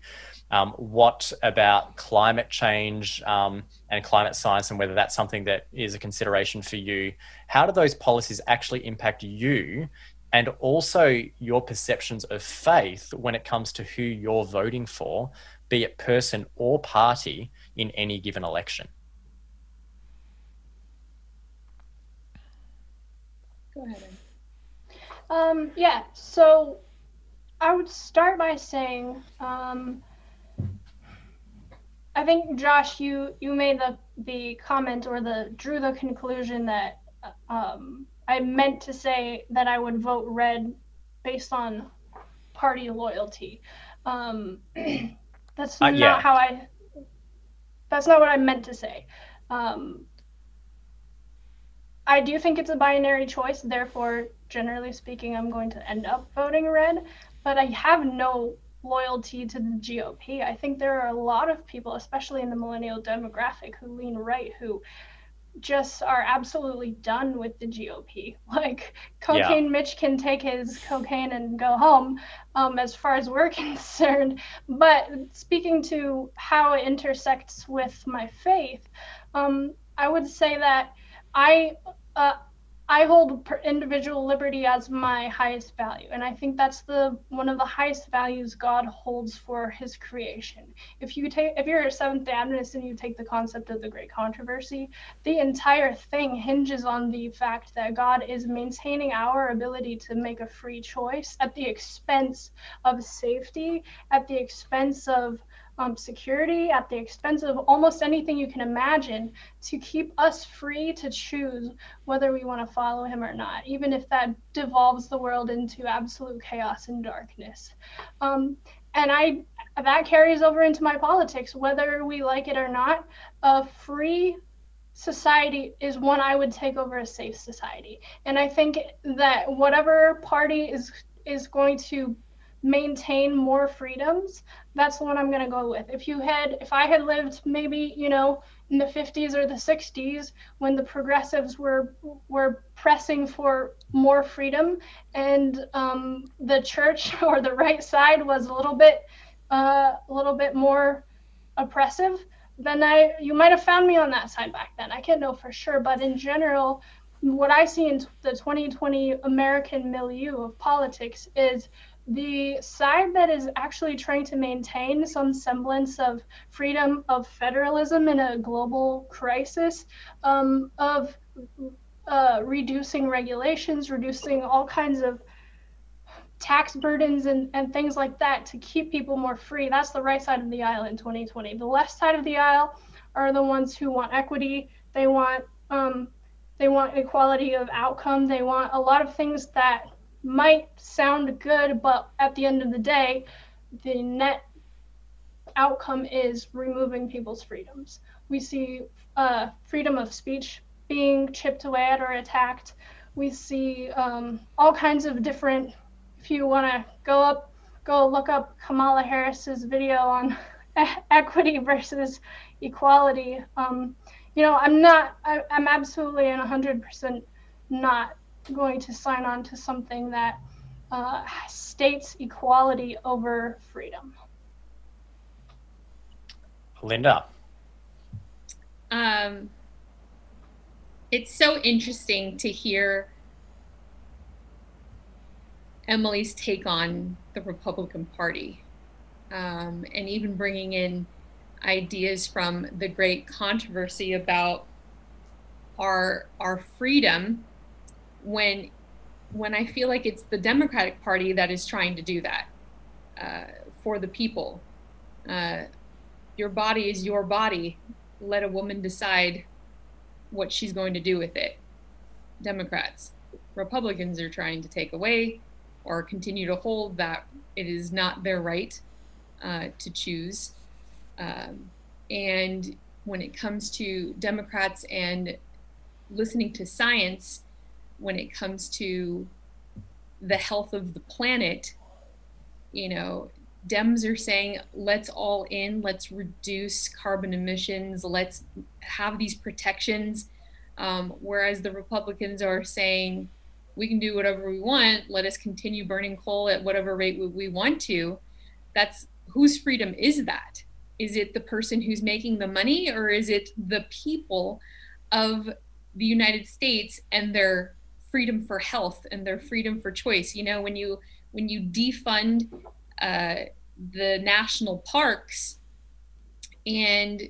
Um, what about climate change um, and climate science, and whether that's something that is a consideration for you? How do those policies actually impact you, and also your perceptions of faith when it comes to who you're voting for, be it person or party, in any given election? Go ahead. Um, yeah, so I would start by saying um, I think Josh, you you made the the comment or the drew the conclusion that um, I meant to say that I would vote red based on party loyalty. Um, that's uh, not yeah. how I. That's not what I meant to say. Um, I do think it's a binary choice. Therefore, generally speaking, I'm going to end up voting red. But I have no loyalty to the GOP. I think there are a lot of people, especially in the millennial demographic, who lean right, who just are absolutely done with the GOP. Like cocaine yeah. Mitch can take his cocaine and go home, um, as far as we're concerned. But speaking to how it intersects with my faith, um, I would say that I uh, I hold individual liberty as my highest value, and I think that's the one of the highest values God holds for His creation. If you take, if you're a Seventh Day Adventist and you take the concept of the Great Controversy, the entire thing hinges on the fact that God is maintaining our ability to make a free choice at the expense of safety, at the expense of um, security at the expense of almost anything you can imagine to keep us free to choose whether we want to follow him or not, even if that devolves the world into absolute chaos and darkness. Um, and I that carries over into my politics, whether we like it or not. A free society is one I would take over a safe society. And I think that whatever party is is going to maintain more freedoms, that's the one I'm going to go with. If you had, if I had lived maybe, you know, in the 50s or the 60s when the progressives were were pressing for more freedom and um, the church or the right side was a little bit uh, a little bit more oppressive, then I you might have found me on that side back then. I can't know for sure, but in general, what I see in the 2020 American milieu of politics is the side that is actually trying to maintain some semblance of freedom of federalism in a global crisis, um, of uh, reducing regulations, reducing all kinds of tax burdens and, and things like that to keep people more free. That's the right side of the aisle in 2020. The left side of the aisle are the ones who want equity. They want um, they want equality of outcome. They want a lot of things that might sound good, but at the end of the day, the net outcome is removing people's freedoms. We see uh, freedom of speech being chipped away at or attacked. We see um, all kinds of different. If you want to go up, go look up Kamala Harris's video on equity versus equality. Um, you know, I'm not. I, I'm absolutely and 100% not going to sign on to something that uh, states equality over freedom. Linda. Um, it's so interesting to hear Emily's take on the Republican Party um, and even bringing in ideas from the great controversy about our our freedom when when I feel like it's the Democratic Party that is trying to do that uh, for the people. Uh, your body is your body. Let a woman decide what she's going to do with it. Democrats, Republicans are trying to take away or continue to hold that it is not their right uh, to choose. Um, and when it comes to Democrats and listening to science, when it comes to the health of the planet, you know, Dems are saying, let's all in, let's reduce carbon emissions, let's have these protections. Um, whereas the Republicans are saying, we can do whatever we want, let us continue burning coal at whatever rate we want to. That's whose freedom is that? Is it the person who's making the money or is it the people of the United States and their freedom for health and their freedom for choice? You know, when you when you defund uh, the national parks and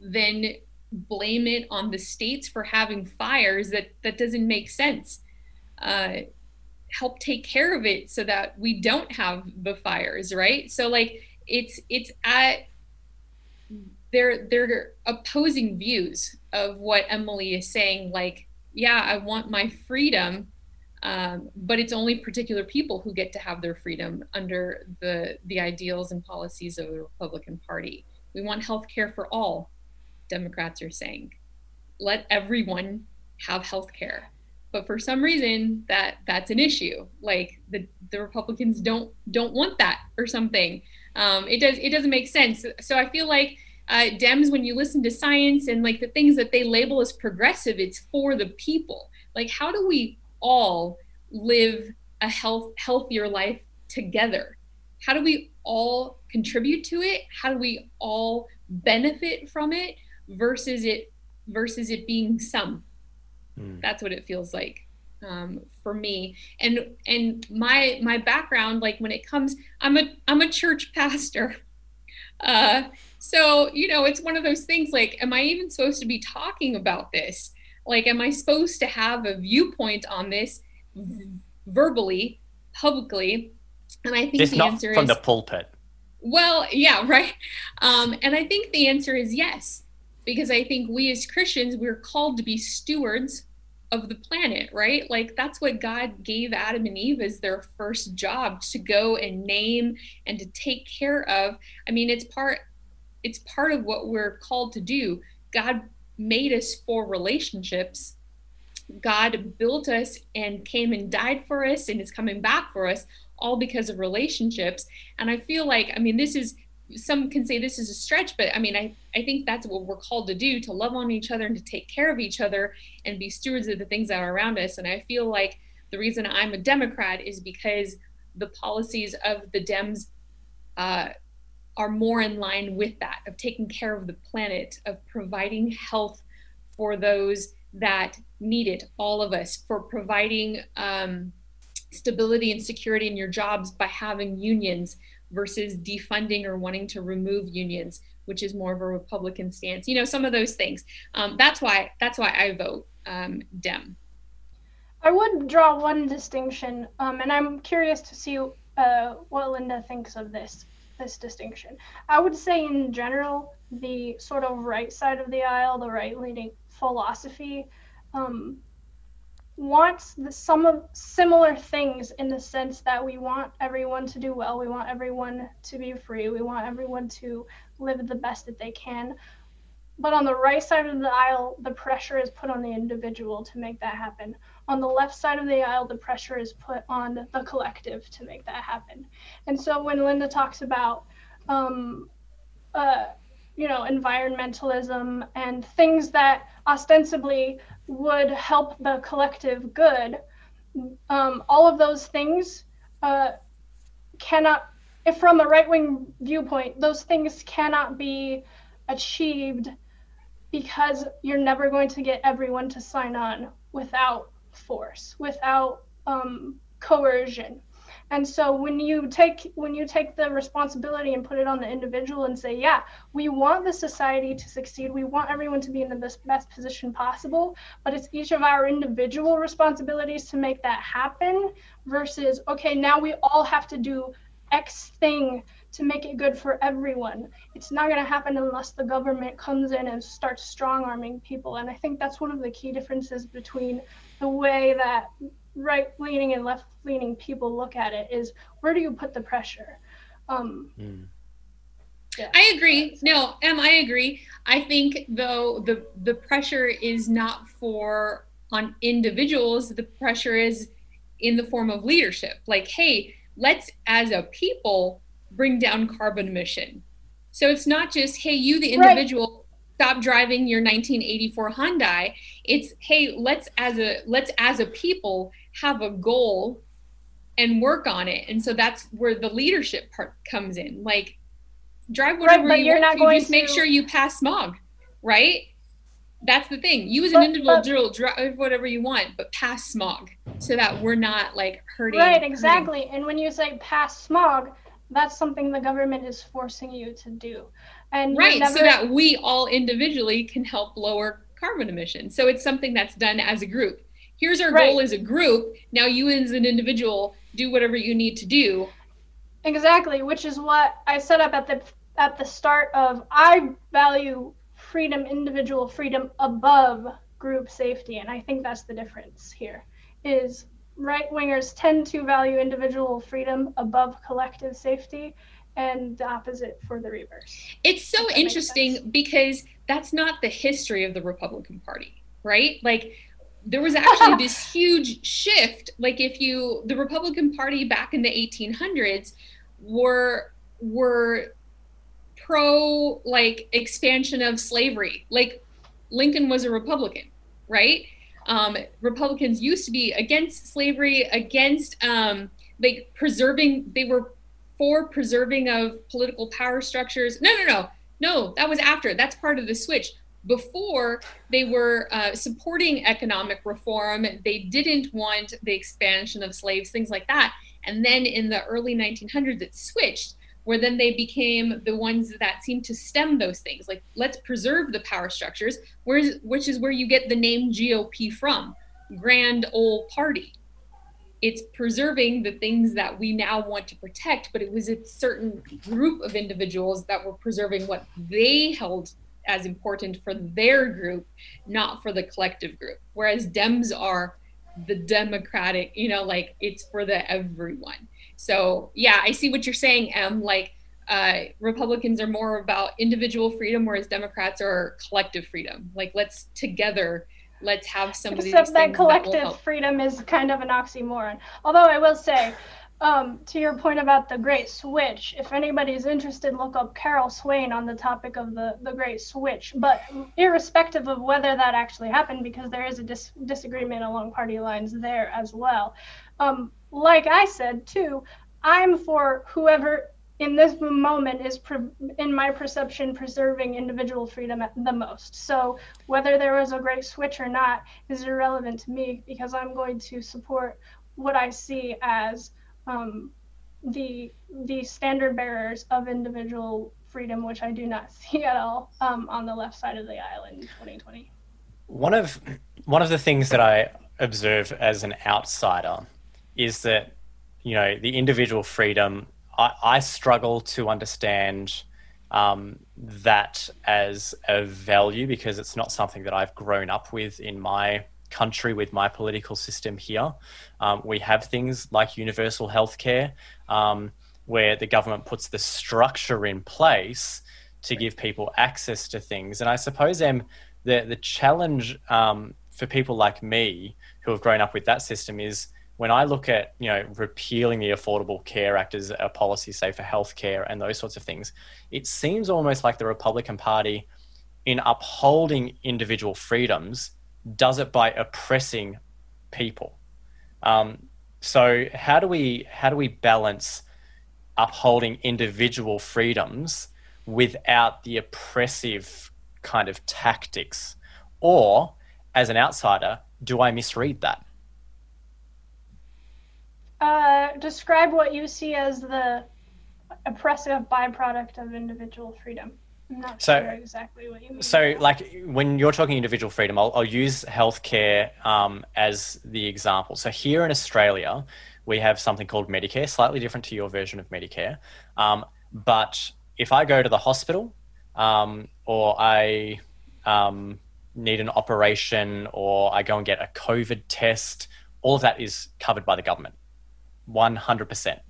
then blame it on the states for having fires that that doesn't make sense uh, help take care of it so that we don't have the fires right so like it's it's at they're they're opposing views of what emily is saying like yeah i want my freedom um, but it's only particular people who get to have their freedom under the the ideals and policies of the Republican Party. We want health care for all. Democrats are saying, let everyone have health care. But for some reason, that that's an issue. Like the the Republicans don't don't want that or something. Um, it does it doesn't make sense. So I feel like uh, Dems, when you listen to science and like the things that they label as progressive, it's for the people. Like, how do we all live a health healthier life together? How do we all contribute to it? How do we all benefit from it versus it versus it being some? Mm. that's what it feels like um, for me. And and my my background like when it comes i'm a i'm a church pastor. Uh so you know it's one of those things like am i even supposed to be talking about this like, am I supposed to have a viewpoint on this verbally, publicly? And I think Just the not answer from is from the pulpit. Well, yeah, right. Um, and I think the answer is yes, because I think we as Christians we're called to be stewards of the planet, right? Like that's what God gave Adam and Eve as their first job to go and name and to take care of. I mean, it's part it's part of what we're called to do. God made us for relationships. God built us and came and died for us and is coming back for us all because of relationships. And I feel like, I mean, this is some can say this is a stretch, but I mean, I, I think that's what we're called to do to love on each other and to take care of each other and be stewards of the things that are around us. And I feel like the reason I'm a Democrat is because the policies of the Dems uh, are more in line with that of taking care of the planet, of providing health for those that need it, all of us, for providing um, stability and security in your jobs by having unions versus defunding or wanting to remove unions, which is more of a Republican stance. You know, some of those things. Um, that's why that's why I vote um, Dem. I would draw one distinction, um, and I'm curious to see uh, what Linda thinks of this this distinction. I would say, in general, the sort of right side of the aisle, the right leaning philosophy, um, wants the, some of similar things in the sense that we want everyone to do well, we want everyone to be free, we want everyone to live the best that they can. But on the right side of the aisle, the pressure is put on the individual to make that happen. On the left side of the aisle, the pressure is put on the collective to make that happen. And so when Linda talks about, um, uh, you know, environmentalism and things that ostensibly would help the collective good, um, all of those things uh, cannot, if from a right wing viewpoint, those things cannot be achieved because you're never going to get everyone to sign on without force, without um, coercion. And so when you take when you take the responsibility and put it on the individual and say, yeah, we want the society to succeed, we want everyone to be in the best, best position possible, but it's each of our individual responsibilities to make that happen versus okay, now we all have to do X thing to make it good for everyone. It's not going to happen unless the government comes in and starts strong arming people. And I think that's one of the key differences between the way that right leaning and left leaning people look at it is where do you put the pressure? Um, Mm. yeah. I agree. No, Em, I agree. I think though the the pressure is not for on individuals. The pressure is in the form of leadership. Like, hey, let's as a people bring down carbon emission. So it's not just hey, you the Right. individual stop driving your 1984 Hyundai. It's hey, let's as a let's as a people have a goal and work on it. And so that's where the leadership part comes in. Like drive whatever but you want not to, going just make sure you pass smog, right? That's the thing. You as an But- individual drive whatever you want, but pass smog so that we're not like hurting. Right, hurting. exactly. And when you say pass smog, that's something the government is forcing you to do. And Right, never, so that we all individually can help lower carbon emissions. So it's something that's done as a group. Here's our goal as a group. Now you as an individual do whatever you need to do. exactly, which is what I set up at the at the start of I value freedom, individual freedom above group safety, and I think that's the difference here. Is right wingers tend to value individual freedom above collective safety, and the opposite for the reverse. It's so If that makes interesting because that's not the history of the Republican Party, right? Like there was actually this huge shift. Like if you the Republican Party back in the 1800s were were pro like expansion of slavery. Like Lincoln was a Republican, right? Um, Republicans used to be against slavery, against um, like preserving. They were for preserving of political power structures. No, no, no, no. That was after. That's part of the switch. Before they were uh, supporting economic reform, they didn't want the expansion of slaves, things like that. And then in the early 1900s, it switched, where then they became the ones that seemed to stem those things. Like, let's preserve the power structures, whereas, which is where you get the name GOP from Grand Old Party. It's preserving the things that we now want to protect, but it was a certain group of individuals that were preserving what they held as important for their group, not for the collective group. Whereas Dems are the democratic, you know, like it's for the everyone. So yeah, I see what you're saying, Em. Like uh, Republicans are more about individual freedom, whereas Democrats are collective freedom. Like let's together, let's have some of these Except that things that collective freedom is kind of an oxymoron. Although I will say, um, to your point about the Great Switch, if anybody's interested, look up Carol Swain on the topic of the, the Great Switch. But irrespective of whether that actually happened, because there is a dis- disagreement along party lines there as well. Um, like I said too, I'm for whoever in this moment is, in my perception, preserving individual freedom the most. So whether there was a great switch or not is irrelevant to me because I'm going to support what I see as um, the the standard bearers of individual freedom, which I do not see at all um, on the left side of the aisle in 2020. One of one of the things that I observe as an outsider is that you know the individual freedom. I, I struggle to understand um, that as a value because it's not something that I've grown up with in my country with my political system here. Um, we have things like universal healthcare, um, where the government puts the structure in place to give people access to things. And I suppose, Em, the the challenge um, for people like me who have grown up with that system is when I look at you know repealing the Affordable Care Act as a policy, say for healthcare and those sorts of things, it seems almost like the Republican Party, in upholding individual freedoms, does it by oppressing people. Um, so how do we how do we balance upholding individual freedoms without the oppressive kind of tactics? Or, as an outsider, do I misread that? Uh, describe what you see as the oppressive byproduct of individual freedom. I'm not So- sure exactly what you mean. So, like when you're talking individual freedom, I'll, I'll use healthcare um, as the example. So, here in Australia, we have something called Medicare, slightly different to your version of Medicare. Um, but if I go to the hospital um, or I um, need an operation or I go and get a COVID test all of that is covered by the government, 100%.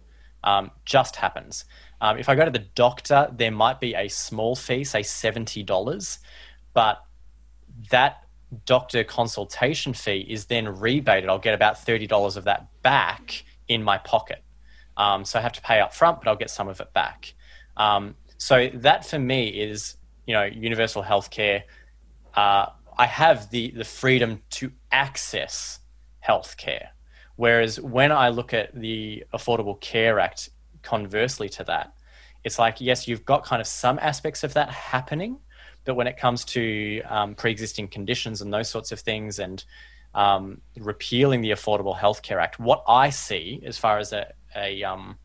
Um, just happens. Um, if I go to the doctor, there might be a small fee, say $70, but that doctor consultation fee is then rebated. I'll get about $30 of that back in my pocket. Um, so I have to pay up front, but I'll get some of it back. Um, so that for me is, you know, universal healthcare. Uh, I have the, the freedom to access healthcare. Whereas when I look at the Affordable Care Act, conversely to that, it's like, yes, you've got kind of some aspects of that happening, but when it comes to um, pre existing conditions and those sorts of things and um, repealing the Affordable Health Care Act, what I see as far as a, a um,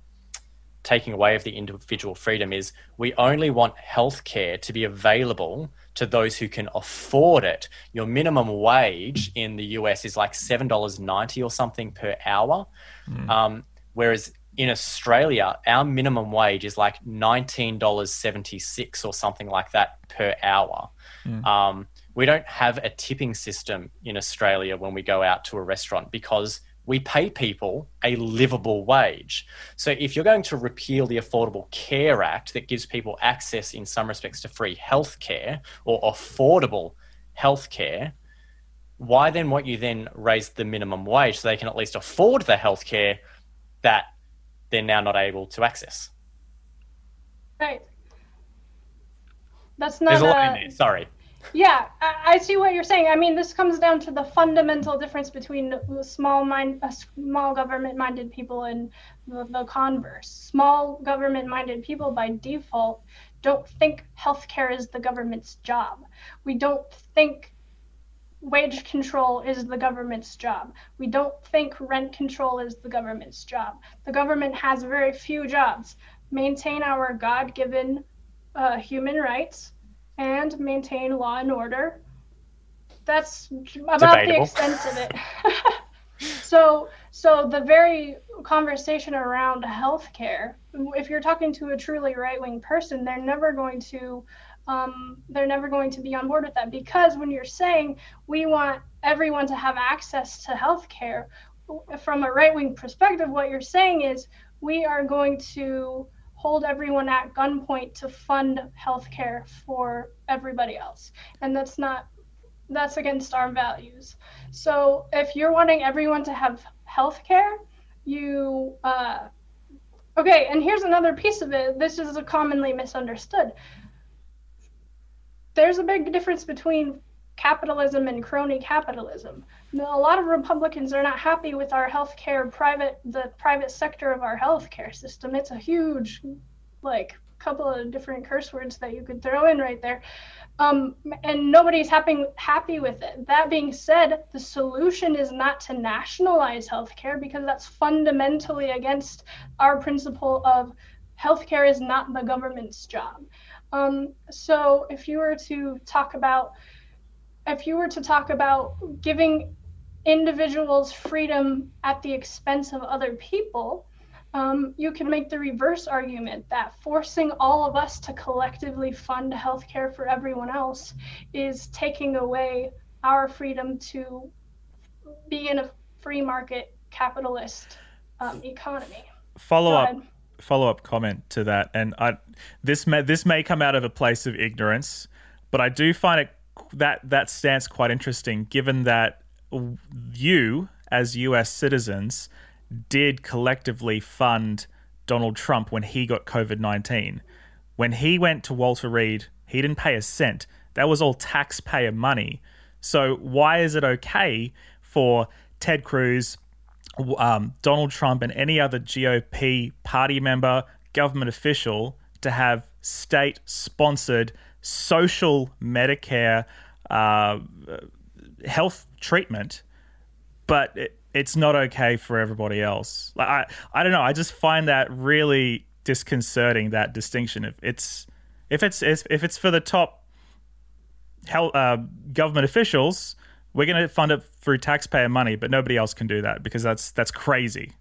taking away of the individual freedom is we only want healthcare to be available to those who can afford it. Your minimum wage in the US is like $7.90 or something per hour. Mm. Um, whereas in Australia, our minimum wage is like $19.76 or something like that per hour. Mm. Um, we don't have a tipping system in Australia when we go out to a restaurant because we pay people a livable wage. So if you're going to repeal the Affordable Care Act that gives people access in some respects to free healthcare or affordable healthcare, why then won't you then raise the minimum wage so they can at least afford the healthcare that they're now not able to access? Right. That's not There's a there. Sorry. Yeah, I, see what you're saying. I mean, this comes down to the fundamental difference between small mind, uh, small government-minded people and the, the converse. Small government-minded people, by default, don't think healthcare is the government's job. We don't think wage control is the government's job. We don't think rent control is the government's job. The government has very few jobs: maintain our God-given uh, human rights and maintain law and order. That's about Debatable. the extent of it. so, so the very conversation around healthcare, if you're talking to a truly right-wing person, they're never going to um, they're never going to be on board with that because when you're saying we want everyone to have access to healthcare, from a right-wing perspective, what you're saying is we are going to hold everyone at gunpoint to fund healthcare for everybody else. And that's not that's against our values. So if you're wanting everyone to have healthcare, you uh, okay. And here's another piece of it. This is a commonly misunderstood. There's a big difference between capitalism and crony capitalism. A lot of Republicans are not happy with our healthcare private the private sector of our healthcare system. It's a huge like couple of different curse words that you could throw in right there. Um, and nobody's happy happy with it. That being said, the solution is not to nationalize healthcare because that's fundamentally against our principle of healthcare is not the government's job. Um, so if you were to talk about if you were to talk about giving individuals freedom at the expense of other people, um, you can make the reverse argument that forcing all of us to collectively fund healthcare for everyone else is taking away our freedom to be in a free market capitalist um, economy. Follow up follow up comment to that, and I this may this may come out of a place of ignorance, but I do find it that that stance quite interesting, given that you as U.S. citizens did collectively fund Donald Trump when he got COVID nineteen. When he went to Walter Reed, he didn't pay a cent. That was all taxpayer money. So why is it okay for Ted Cruz, um, Donald Trump, and any other GOP party member, government official to have state sponsored social Medicare uh, health treatment, but it, it's not okay for everybody else. Like I, I don't know. I just find that really disconcerting. That distinction. If it's if it's if it's for the top health, uh, government officials, we're going to fund it through taxpayer money, but nobody else can do that because that's that's crazy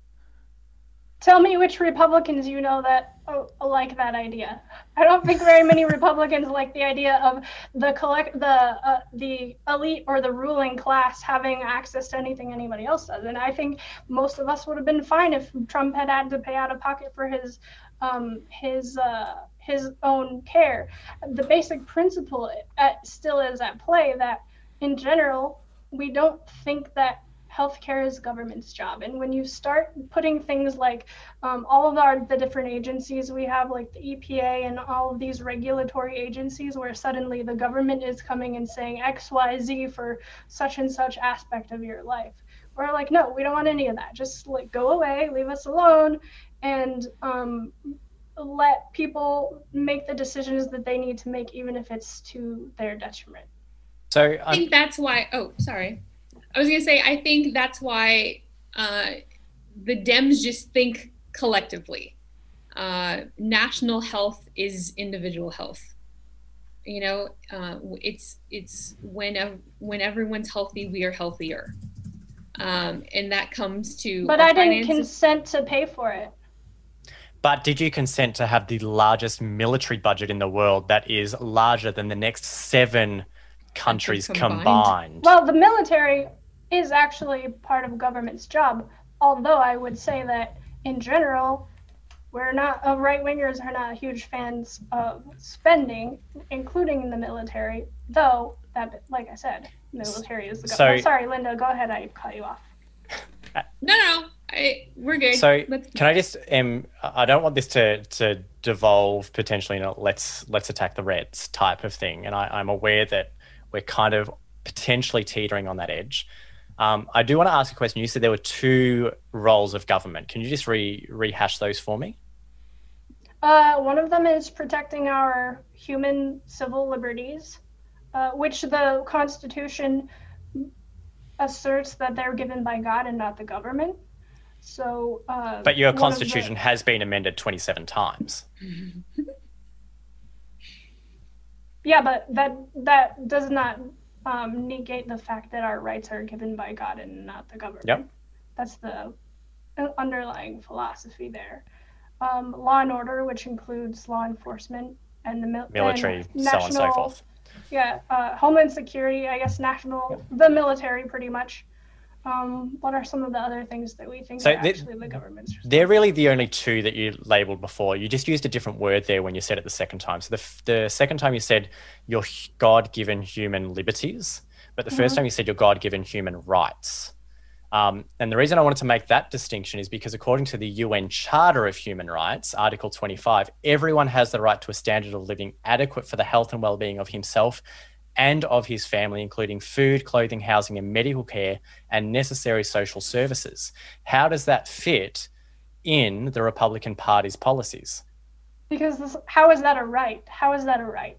tell me which Republicans you know that oh, like that idea. I don't think very many Republicans like the idea of the collect the uh, the elite or the ruling class having access to anything anybody else does. And I think most of us would have been fine if Trump had had to pay out of pocket for his um, his uh, his own care. The basic principle at, still is at play that in general we don't think that healthcare is government's job. And when you start putting things like um, all of our the different agencies we have, like the EPA and all of these regulatory agencies, where suddenly the government is coming and saying X, Y, Z for such and such aspect of your life. We're like, no, we don't want any of that. Just like go away, leave us alone, and um, let people make the decisions that they need to make, even if it's to their detriment. So I think that's why. Oh, sorry. I was gonna say I think that's why uh, the Dems just think collectively. Uh, national health is individual health. You know, uh, it's it's when when everyone's healthy, we are healthier, um, and that comes to. But I didn't consent to pay for it. But did you consent to have the largest military budget in the world that is larger than the next seven countries combined. combined. Well, the military is actually part of government's job, although I would say that in general, we're not uh, right wingers are not huge fans of spending, including in the military. Though that, like I said, military is the government. So, sorry, Linda, go ahead. I cut you off. No, no, I, we're good. So let's... can I just um I don't want this to to devolve potentially in a let's let's attack the Reds type of thing, and I, I'm aware that we're kind of potentially teetering on that edge. Um, I do want to ask a question. You said there were two roles of government. Can you just re- rehash those for me? Uh, one of them is protecting our human civil liberties, uh, which the Constitution asserts that they're given by God and not the government. So, uh, but your Constitution the... has been amended 27 times. Yeah, but that that does not um, negate the fact that our rights are given by God and not the government. Yep. That's the underlying philosophy there. Um, law and order, which includes law enforcement and the mil- military, and national, so on and so forth. Yeah, uh, homeland security, I guess national, yep. the military pretty much um, what are some of the other things that we think so are actually the government's they're really the only two that you labeled before. You just used a different word there when you said it the second time. So the, the second time you said your god-given human liberties but the mm-hmm. first time you said your god-given human rights. Um, and the reason I wanted to make that distinction is because, according to the UN Charter of Human Rights, Article 25, everyone has the right to a standard of living adequate for the health and well being of himself and of his family, including food, clothing, housing, and medical care and necessary social services. How does that fit in the Republican Party's policies? Because this, how is that a right? How is that a right?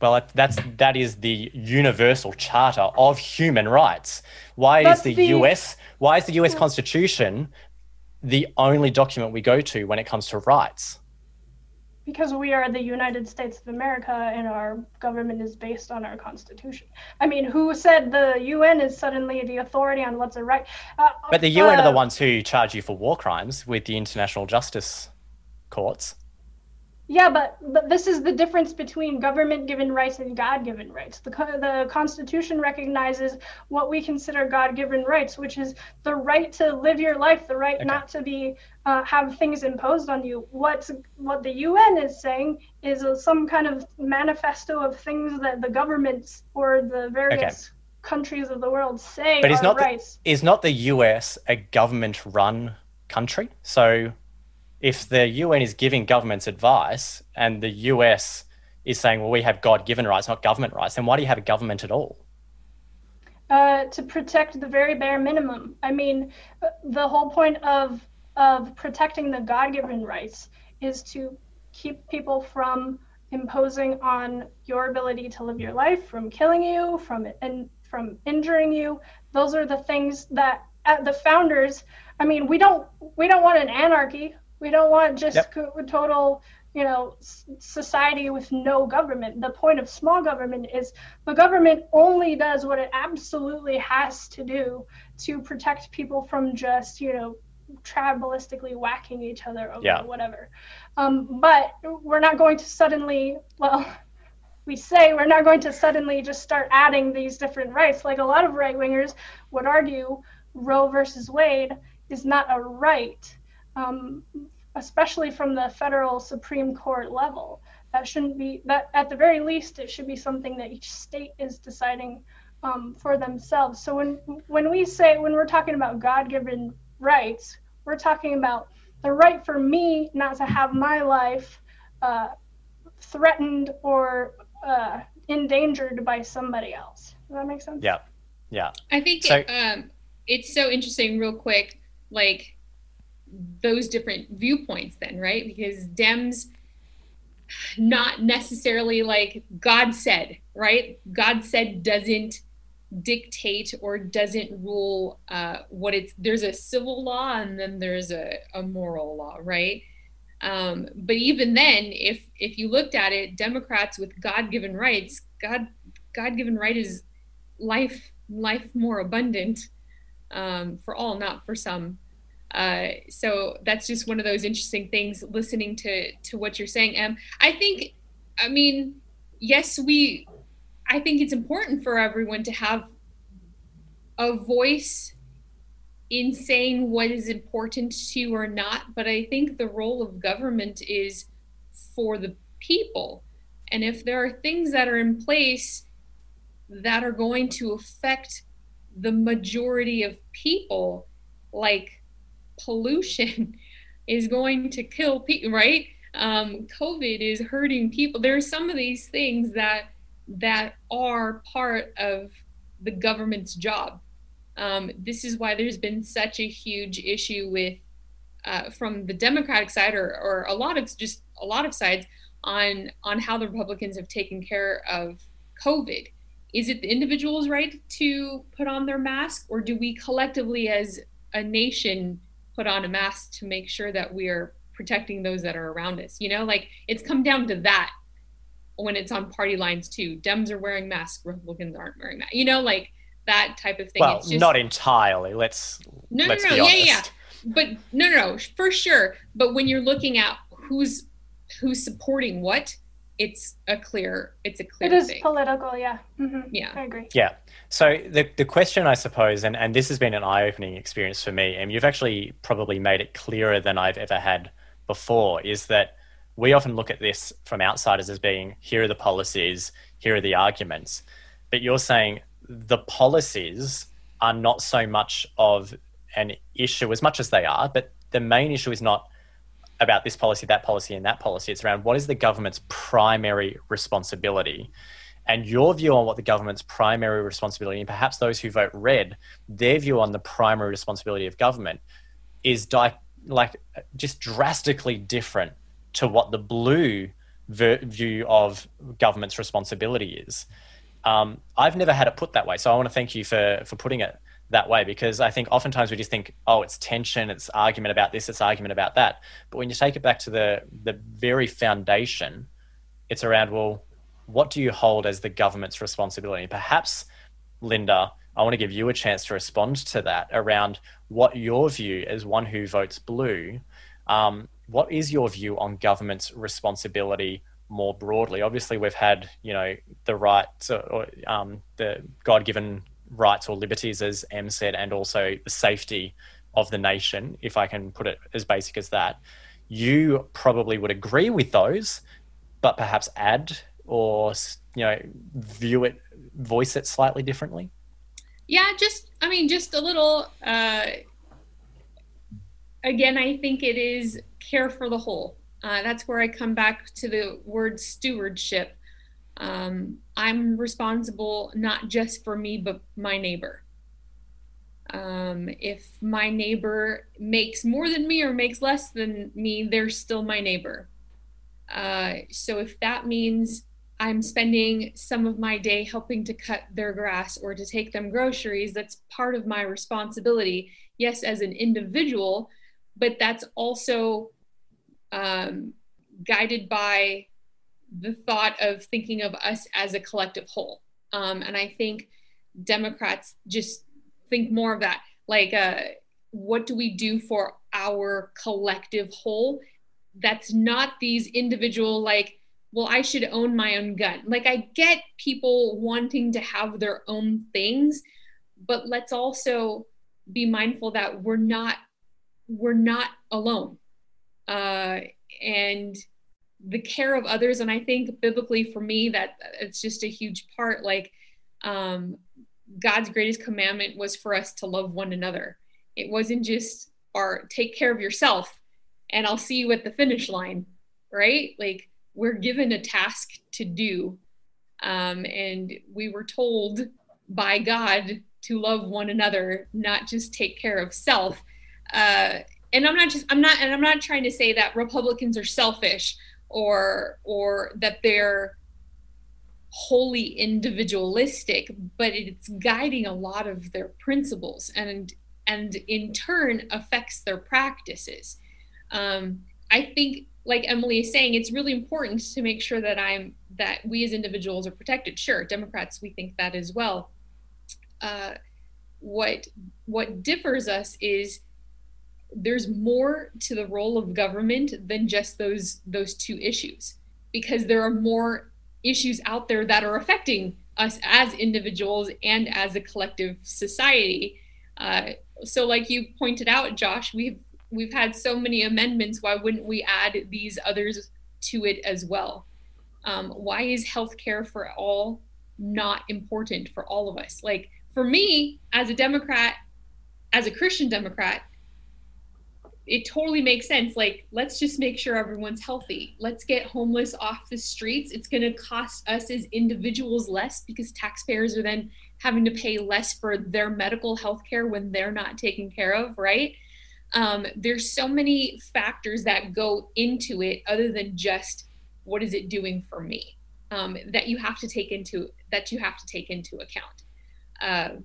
Well, that's that is the universal charter of human rights. Why that's is the, the US why is the US Constitution the only document we go to when it comes to rights? Because we are the United States of America and our government is based on our Constitution. I mean, who said the UN is suddenly the authority on what's a right? Uh, but the UN uh, are the uh, ones who charge you for war crimes with the international justice courts. Yeah, but but this is the difference between government-given rights and God-given rights. The the Constitution recognizes what we consider God-given rights, which is the right to live your life, the right okay. not to be uh, have things imposed on you. What's what the UN is saying is some kind of manifesto of things that the governments or the various okay. countries of the world say but is not rights. The, is not the US a government-run country? So if the UN is giving governments advice and the US is saying, well, we have God given rights, not government rights, then why do you have a government at all? Uh, to protect the very bare minimum. I mean, the whole point of of protecting the God-given rights is to keep people from imposing on your ability to live your life, from killing you, from and from injuring you. Those are the things that uh, the founders. I mean, we don't we don't want an anarchy. We don't want just yep. total, you know, society with no government. The point of small government is the government only does what it absolutely has to do to protect people from just, you know, tribalistically whacking each other over Yeah. whatever. Um, but we're not going to suddenly, well, we say we're not going to suddenly just start adding these different rights. Like a lot of right wingers would argue, Roe versus Wade is not a right, um, especially from the federal Supreme Court level. That shouldn't be that. At the very least, it should be something that each state is deciding um, for themselves. So when when we say when we're talking about God-given rights, we're talking about the right for me not to have my life uh, threatened or uh, endangered by somebody else. Does that make sense? Yeah. Yeah. I think So- um, it's so interesting, real quick, like those different viewpoints, then, right? Because Dems, not necessarily like God said, right? God said doesn't dictate or doesn't rule uh, what it's there's a civil law and then there's a, a moral law right um, but even then if if you looked at it democrats with god-given rights god god-given right is life life more abundant um, for all not for some uh, so that's just one of those interesting things listening to to what you're saying em i think i mean yes we I think it's important for everyone to have a voice in saying what is important to you or not. But I think the role of government is for the people. And if there are things that are in place that are going to affect the majority of people, like pollution is going to kill people, right? Um, COVID is hurting people. There are some of these things that that are part of the government's job. Um, this is why there's been such a huge issue with uh, from the Democratic side, or, or a lot of just a lot of sides on on how the Republicans have taken care of COVID. Is it the individual's right to put on their mask, or do we collectively, as a nation, put on a mask to make sure that we are protecting those that are around us? You know, like it's come down to that when it's on party lines too. Dems are wearing masks, Republicans aren't wearing masks. You know, like that type of thing. Well, it's just, not entirely. Let's no, let's no, no, honest. yeah, yeah, but no, no, no, for sure. But when you're looking at who's who's supporting what, it's a clear, it's a clear It is thing. political, yeah. hmm Yeah. I agree. Yeah. So the the question, I suppose, and, and this has been an eye opening experience for me, and you've actually probably made it clearer than I've ever had before, is that we often look at this from outsiders as being here are the policies, here are the arguments, but you're saying the policies are not so much of an issue as much as they are, but the main issue is not about this policy, that policy, and that policy. It's around what is the government's primary responsibility. And your view on what the government's primary responsibility, and perhaps those who vote red, their view on the primary responsibility of government is di- like just drastically different to what the blue ver- view of government's responsibility is. Um, I've never had it put that way, so I want to thank you for for putting it that way because I think oftentimes we just think, oh, it's tension, it's argument about this, it's argument about that. But when you take it back to the the very foundation, it's around well, what do you hold as the government's responsibility? Perhaps, Linda, I want to give you a chance to respond to that around what your view as one who votes blue. Um, what is your view on government's responsibility more broadly? Obviously, we've had you know the rights or um, the God-given rights or liberties, as Em said, and also the safety of the nation, if I can put it as basic as that. You probably would agree with those, but perhaps add or you know view it, voice it slightly differently. Yeah, just I mean, just a little. Uh, again, I think it is care for the whole. Uh, that's where I come back to the word stewardship. Um, I'm responsible not just for me, but my neighbor. Um, if my neighbor makes more than me or makes less than me, they're still my neighbor. Uh, so if that means I'm spending some of my day helping to cut their grass or to take them groceries, that's part of my responsibility. Yes, as an individual, but that's also um, guided by the thought of thinking of us as a collective whole. Um, and I think Democrats just think more of that. Like, uh, what do we do for our collective whole that's not these individual like well i should own my own gun like i get people wanting to have their own things but let's also be mindful that we're not we're not alone uh, and the care of others. And i think biblically for me that it's just a huge part like um, god's greatest commandment was for us to love one another. It wasn't just our take care of yourself and i'll see you at the finish line right? Like we're given a task to do. Um, and we were told by god to love one another not just take care of self. Uh, and i'm not just i'm not and i'm not trying to say that republicans are selfish or or that they're wholly individualistic but it's guiding a lot of their principles and and in turn affects their practices. Um, i think like emily is saying it's really important to make sure that i'm that we as individuals are protected. Sure democrats we think that as well. Uh, what what differs us is there's more to the role of government than just those those two issues because there are more issues out there that are affecting us as individuals and as a collective society. Uh, so like you pointed out josh we've we've had so many amendments. Why wouldn't we add these others to it as well? Um, why is healthcare for all not important for all of us? Like for me as a democrat as a christian democrat it totally makes sense. Like, let's just make sure everyone's healthy. Let's get homeless off the streets. It's going to cost us as individuals less because taxpayers are then having to pay less for their medical health care when they're not taken care of, right? Um, there's so many factors that go into it other than just what is it doing for me um, that you have to take into that you have to take into account uh,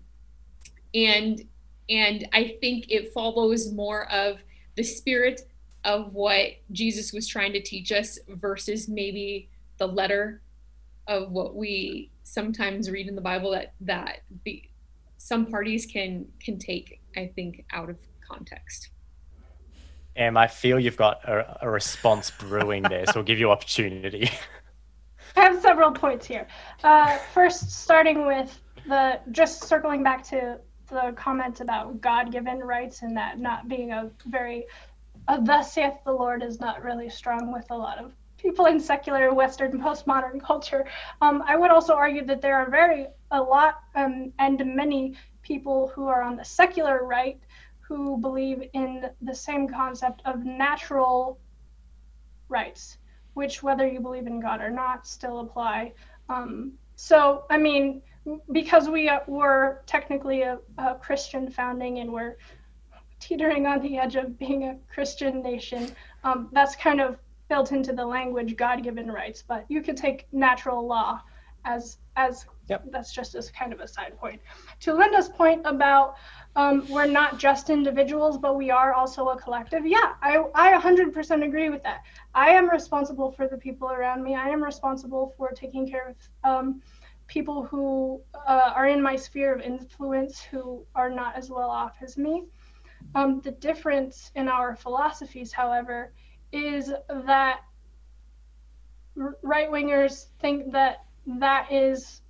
and and i think it follows more of the spirit of what Jesus was trying to teach us versus maybe the letter of what we sometimes read in the Bible that that the, some parties can can take, I think, out of context. Em, I feel you've got a, a response brewing there, so we'll give you opportunity. I have several points here. Uh, first, starting with the just circling back to the comment about God-given rights and that not being a very uh, thus saith the Lord is not really strong with a lot of people in secular Western postmodern culture. Um, I would also argue that there are very a lot um, and many people who are on the secular right who believe in the same concept of natural rights, which whether you believe in God or not still apply. Um, so I mean, because we were technically a, a, Christian founding and we're teetering on the edge of being a Christian nation, um, that's kind of built into the language God-given rights. But you could take natural law as as yep. that's just as kind of a side point. To Linda's point about um, we're not just individuals, but we are also a collective. Yeah, I, I 100% agree with that. I am responsible for the people around me. I am responsible for taking care of um, people who uh, are in my sphere of influence who are not as well off as me. Um, the difference in our philosophies, however, is that right wingers think that that is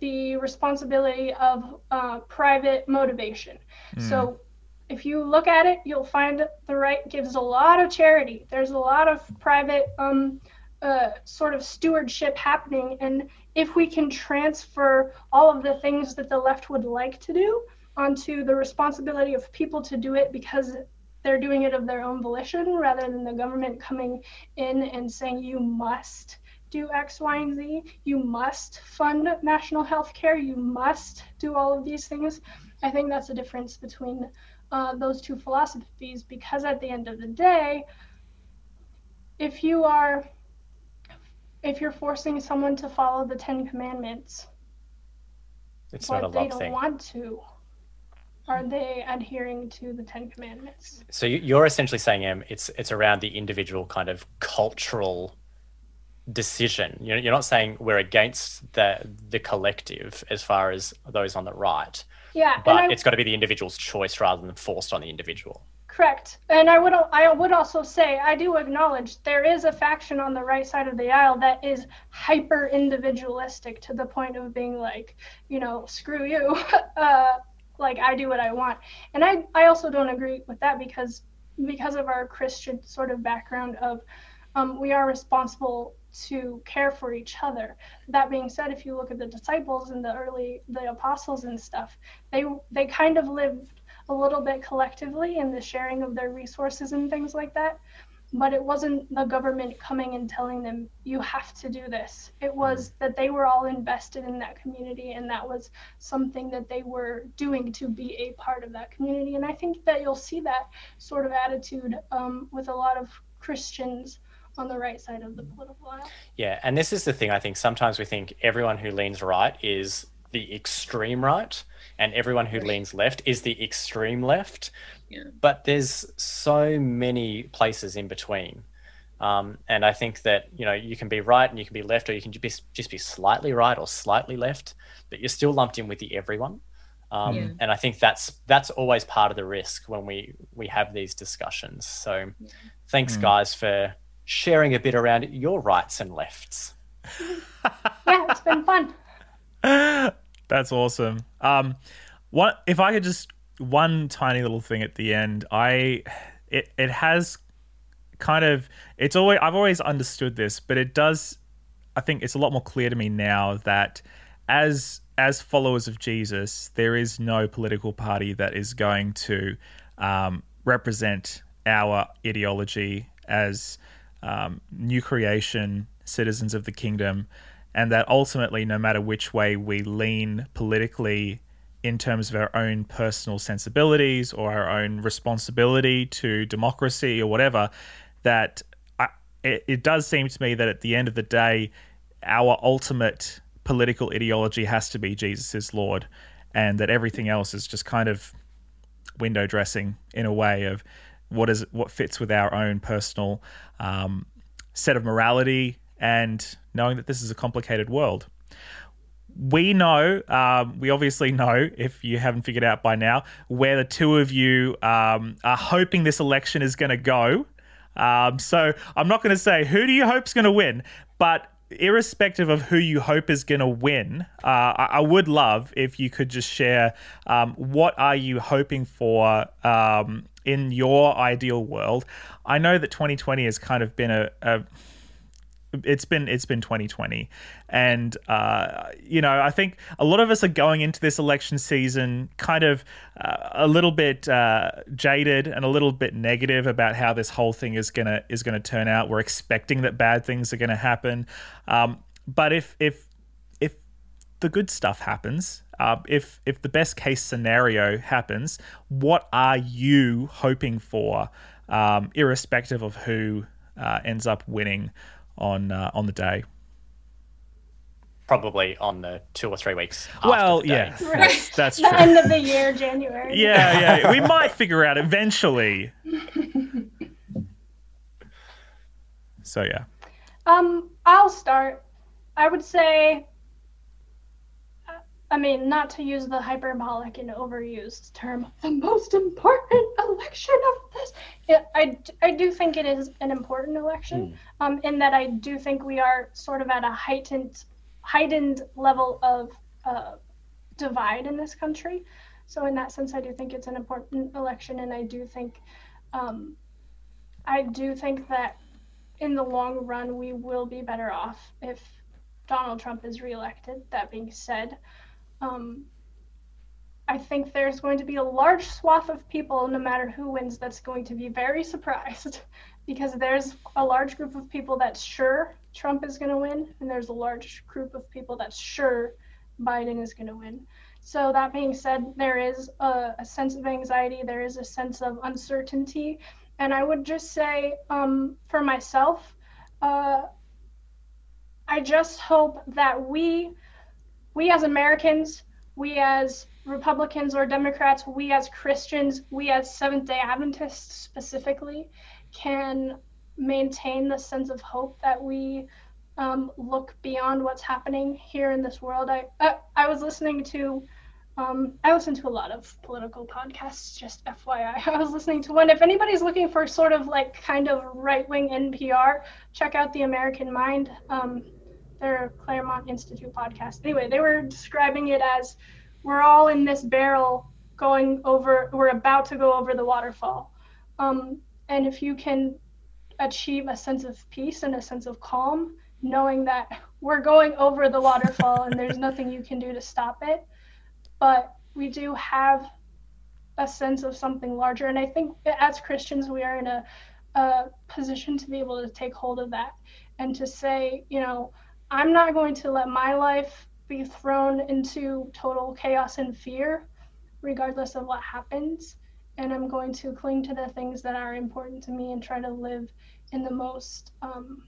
the responsibility of uh, private motivation. Mm. So if you look at it, you'll find the right gives a lot of charity. There's a lot of private um, uh, sort of stewardship happening. And if we can transfer all of the things that the left would like to do onto the responsibility of people to do it because they're doing it of their own volition rather than the government coming in and saying you must do X, Y, and Z. You must fund national health care. You must do all of these things. I think that's the difference between uh, those two philosophies because at the end of the day, if you are if you're forcing someone to follow the Ten Commandments, it's but not a they love don't thing. want to, are they adhering to the Ten Commandments? So you're essentially saying, Em, it's it's around the individual kind of cultural decision. You're, you're not saying we're against the the collective as far as those on the right, Yeah, but I, it's got to be the individual's choice rather than forced on the individual. Correct. And I would I would also say I do acknowledge there is a faction on the right side of the aisle that is hyper individualistic to the point of being like, you know, screw you. uh, like I do what I want. And I I also don't agree with that because because of our Christian sort of background of um, we are responsible to care for each other. That being said, if you look at the disciples and the early the apostles and stuff, they they kind of lived a little bit collectively in the sharing of their resources and things like that. But it wasn't the government coming and telling them you have to do this. It was that they were all invested in that community and that was something that they were doing to be a part of that community. And I think that you'll see that sort of attitude um, with a lot of Christians on the right side of the political aisle. Yeah, and this is the thing I think sometimes we think everyone who leans right is the extreme right and everyone who leans left is the extreme left. Yeah. But there's so many places in between. Um, and I think that you know you can be right and you can be left, or you can just be, just be slightly right or slightly left, but you're still lumped in with the everyone. Um, Yeah. And I think that's that's always part of the risk when we we have these discussions. So, thanks guys for sharing a bit around your rights and lefts. Yeah, it's been fun. That's awesome. Um, what if I could just one tiny little thing at the end? I it it has kind of it's always I've always understood this, but it does. I think it's a lot more clear to me now that as as followers of Jesus, there is no political party that is going to um, represent our ideology as um, new creation citizens of the kingdom, and that ultimately, no matter which way we lean politically, in terms of our own personal sensibilities or our own responsibility to democracy or whatever, that I, it, it does seem to me that at the end of the day, our ultimate political ideology has to be Jesus is Lord, and that everything else is just kind of window dressing in a way of what is what fits with our own personal um, set of morality and knowing that this is a complicated world we know, um, we obviously know, if you haven't figured out by now, where the two of you um, are hoping this election is going to go. Um, so I'm not going to say who do you hope's going to win, but irrespective of who you hope is going to win, uh, I, I would love if you could just share um, what are you hoping for um, in your ideal world. I know that 2020 has kind of been a, a it's been it's been 2020 and uh, you know i think a lot of us are going into this election season kind of uh, a little bit uh, jaded and a little bit negative about how this whole thing is gonna is gonna turn out. We're expecting that bad things are gonna happen. Um, but if if if the good stuff happens uh, if if the best case scenario happens what are you hoping for um, irrespective of who uh, ends up winning on uh, on the day. Probably on the two or three weeks. After well, the day. yeah, that's, that's The true. end of the year, January. Yeah, yeah, we might figure out eventually. So yeah, Um, I'll start. I would say, I mean, not to use the hyperbolic and overused term, the most important election of this. Yeah, I, I do think it is an important election, um, in that I do think we are sort of at a heightened, heightened level of uh, divide in this country. So in that sense, I do think it's an important election, and I do think, um, I do think that in the long run, we will be better off if Donald Trump is reelected. That being said, um, I think there's going to be a large swath of people, no matter who wins, that's going to be very surprised because there's a large group of people that's sure Trump is going to win, and there's a large group of people that's sure Biden is going to win. So, that being said, there is a, a sense of anxiety, there is a sense of uncertainty. And I would just say, um, for myself, uh, I just hope that we, we as Americans, we as Republicans or Democrats, we as Christians, we as Seventh day Adventists specifically, can maintain the sense of hope that we um, look beyond what's happening here in this world. I, uh, I was listening to Um, I listen to a lot of political podcasts, just FYI. I was listening to one. If anybody's looking for sort of like kind of right wing NPR, check out The American Mind. Um, their Claremont Institute podcast. Anyway, they were describing it as we're all in this barrel going over, we're about to go over the waterfall. Um, and if you can achieve a sense of peace and a sense of calm, knowing that we're going over the waterfall and there's nothing you can do to stop it, but we do have a sense of something larger. And I think as Christians, we are in a, a position to be able to take hold of that and to say, you know, I'm not going to let my life be thrown into total chaos and fear, regardless of what happens. And I'm going to cling to the things that are important to me and try to live in the most um,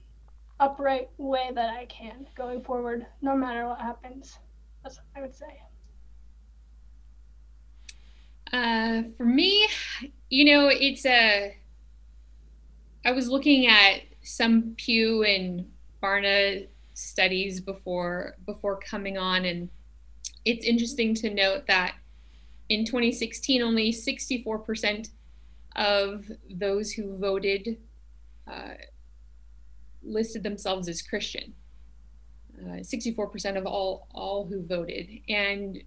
upright way that I can going forward, no matter what happens. That's what I would say. Uh, for me, you know, it's a. I was looking at some Pew and Barna studies before before coming on, and it's interesting to note that in 2016, only 64% of those who voted uh, listed themselves as Christian. Uh, 64% of all all who voted, and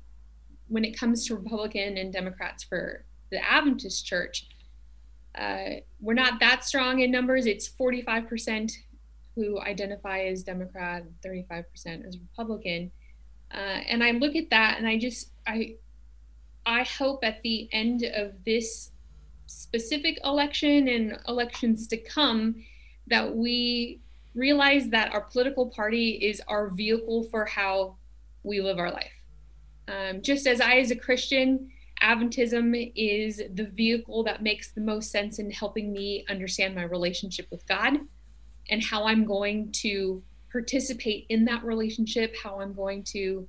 when it comes to Republican and Democrats for the Adventist Church, uh, we're not that strong in numbers. It's 45% who identify as Democrat, 35% as Republican. Uh, and I look at that and I just, I, I hope at the end of this specific election and elections to come that we realize that our political party is our vehicle for how we live our life. Um, just as I, as a Christian, Adventism is the vehicle that makes the most sense in helping me understand my relationship with God and how I'm going to participate in that relationship, how I'm going to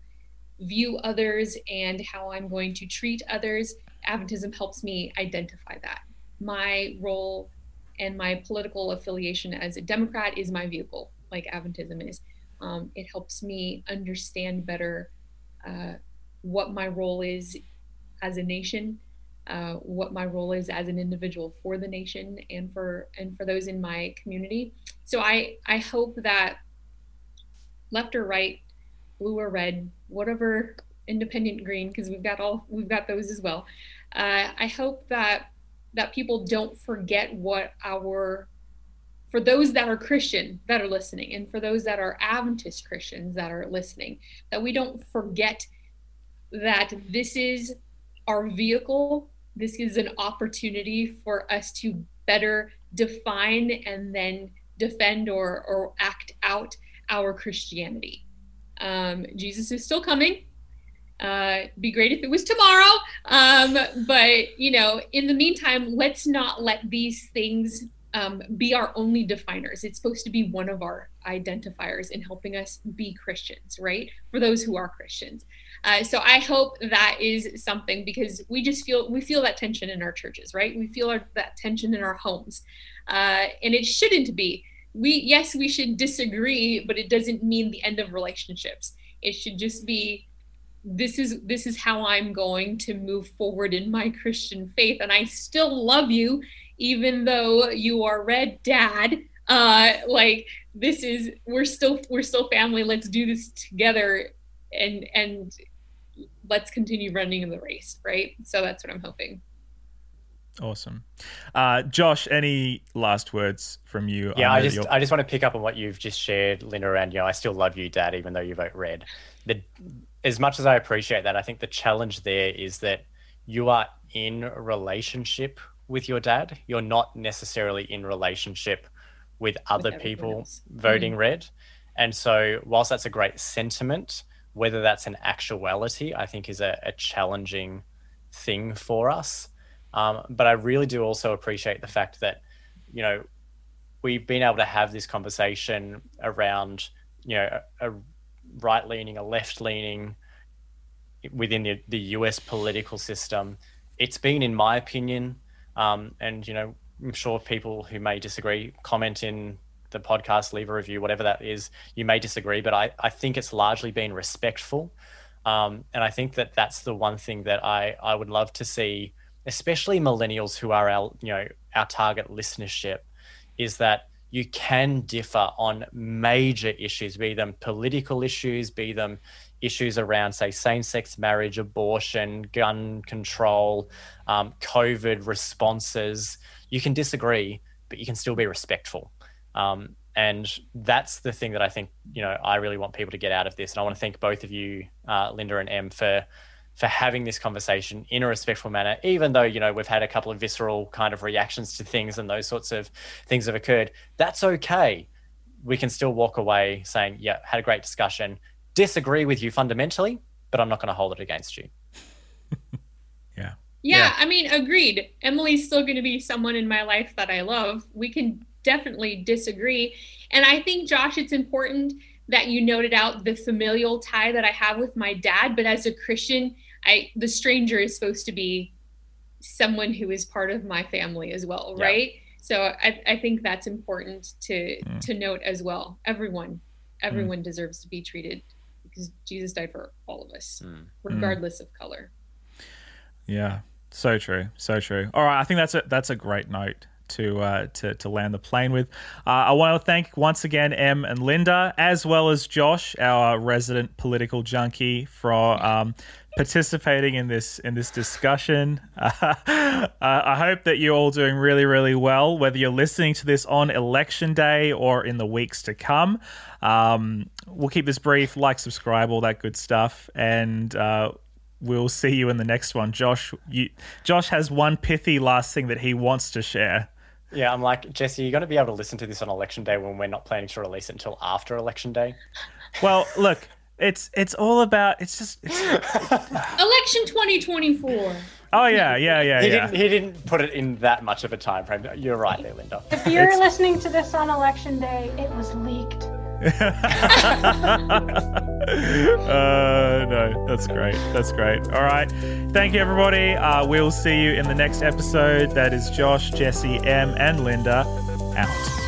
view others, and how I'm going to treat others. Adventism helps me identify that. My role and my political affiliation as a Democrat is my vehicle, like Adventism is. Um, it helps me understand better uh, what my role is as a nation uh, what my role is as an individual for the nation and for and for those in my community. So I I hope that left or right, blue or red, whatever independent green, because we've got all we've got those as well. Uh, I hope that that people don't forget what our for those that are Christian that are listening, and for those that are Adventist Christians that are listening, that we don't forget that this is our vehicle this is an opportunity for us to better define and then defend or, or act out our Christianity. Um, Jesus is still coming. Uh, be great if it was tomorrow. Um, but, you know, in the meantime, let's not let these things um, be our only definers. It's supposed to be one of our identifiers in helping us be Christians, right? For those who are Christians. Uh, so I hope that is something because we just feel we feel that tension in our churches, right? We feel our, that tension in our homes, uh, and it shouldn't be. We yes, we should disagree, but it doesn't mean the end of relationships. It should just be this is this is how I'm going to move forward in my Christian faith, and I still love you, even though you are red, Dad. Uh, like this is we're still we're still family. Let's do this together and and let's continue running in the race, right? So that's what I'm hoping. Awesome, uh, Josh. Any last words from you? Yeah, I just I just want to pick up on what you've just shared, Linda, and you know I still love you, Dad, even though you vote red. The, as much as I appreciate that, I think the challenge there is that you are in a relationship with your dad. You're not necessarily in relationship with other with people else. voting mm. red, and so whilst that's a great sentiment whether that's an actuality, I think is a, a challenging thing for us. Um, but I really do also appreciate the fact that, you know, we've been able to have this conversation around, you know, a, a right leaning, a left leaning within the, the US political system. It's been, in my opinion, um, and, you know, I'm sure people who may disagree comment in the podcast, leave a review, whatever that is. You may disagree, but I, I think it's largely been respectful Um, and I think that that's the one thing that I, I would love to see, especially millennials who are our, you know, our target listenership, is that you can differ on major issues, be them political issues, be them issues around, say, same sex marriage, abortion, gun control, um, COVID responses. You can disagree, but you can still be respectful. Um, and that's the thing that I think you know I really want people to get out of this. And I want to thank both of you, uh, Linda and Em, for for having this conversation in a respectful manner, even though you know we've had a couple of visceral kind of reactions to things and those sorts of things have occurred. That's okay. We can still walk away saying, "Yeah, had a great discussion. Disagree with you fundamentally, but I'm not going to hold it against you." yeah. Yeah, yeah, I mean, agreed. Emily's still going to be someone in my life that I love. We can definitely disagree. And I think, Josh, it's important that you noted out the familial tie that I have with my dad. But as a Christian, I the stranger is supposed to be someone who is part of my family as well, yeah. right? So I, I think that's important to mm. to note as well. Everyone, everyone mm. deserves to be treated because Jesus died for all of us, mm. regardless of color. Yeah, so true, so true. All right, I think that's a that's a great note to uh, to to land the plane with. Uh, I want to thank once again Em and Linda, as well as Josh, our resident political junkie, for um, participating in this in this discussion. Uh, I hope that you're all doing really really well, whether you're listening to this on election day or in the weeks to come. Um, we'll keep this brief. Like, subscribe, all that good stuff, and uh, we'll see you in the next one. Josh, you, Josh has one pithy last thing that he wants to share. Yeah, I'm like, Jesse, you're going to be able to listen to this on election day when we're not planning to release it until after election day. Well, look, it's it's all about it's just it's... election 2024. Oh yeah, yeah, yeah. He yeah. didn't he didn't put it in that much of a time frame. You're right there, Linda. If you're it's... listening to this on election day, it was leaked. Uh, no, that's great. That's great. All right. Thank you, everybody. Uh, we'll see you in the next episode. That is Josh, Jesse, Em, and Linda out.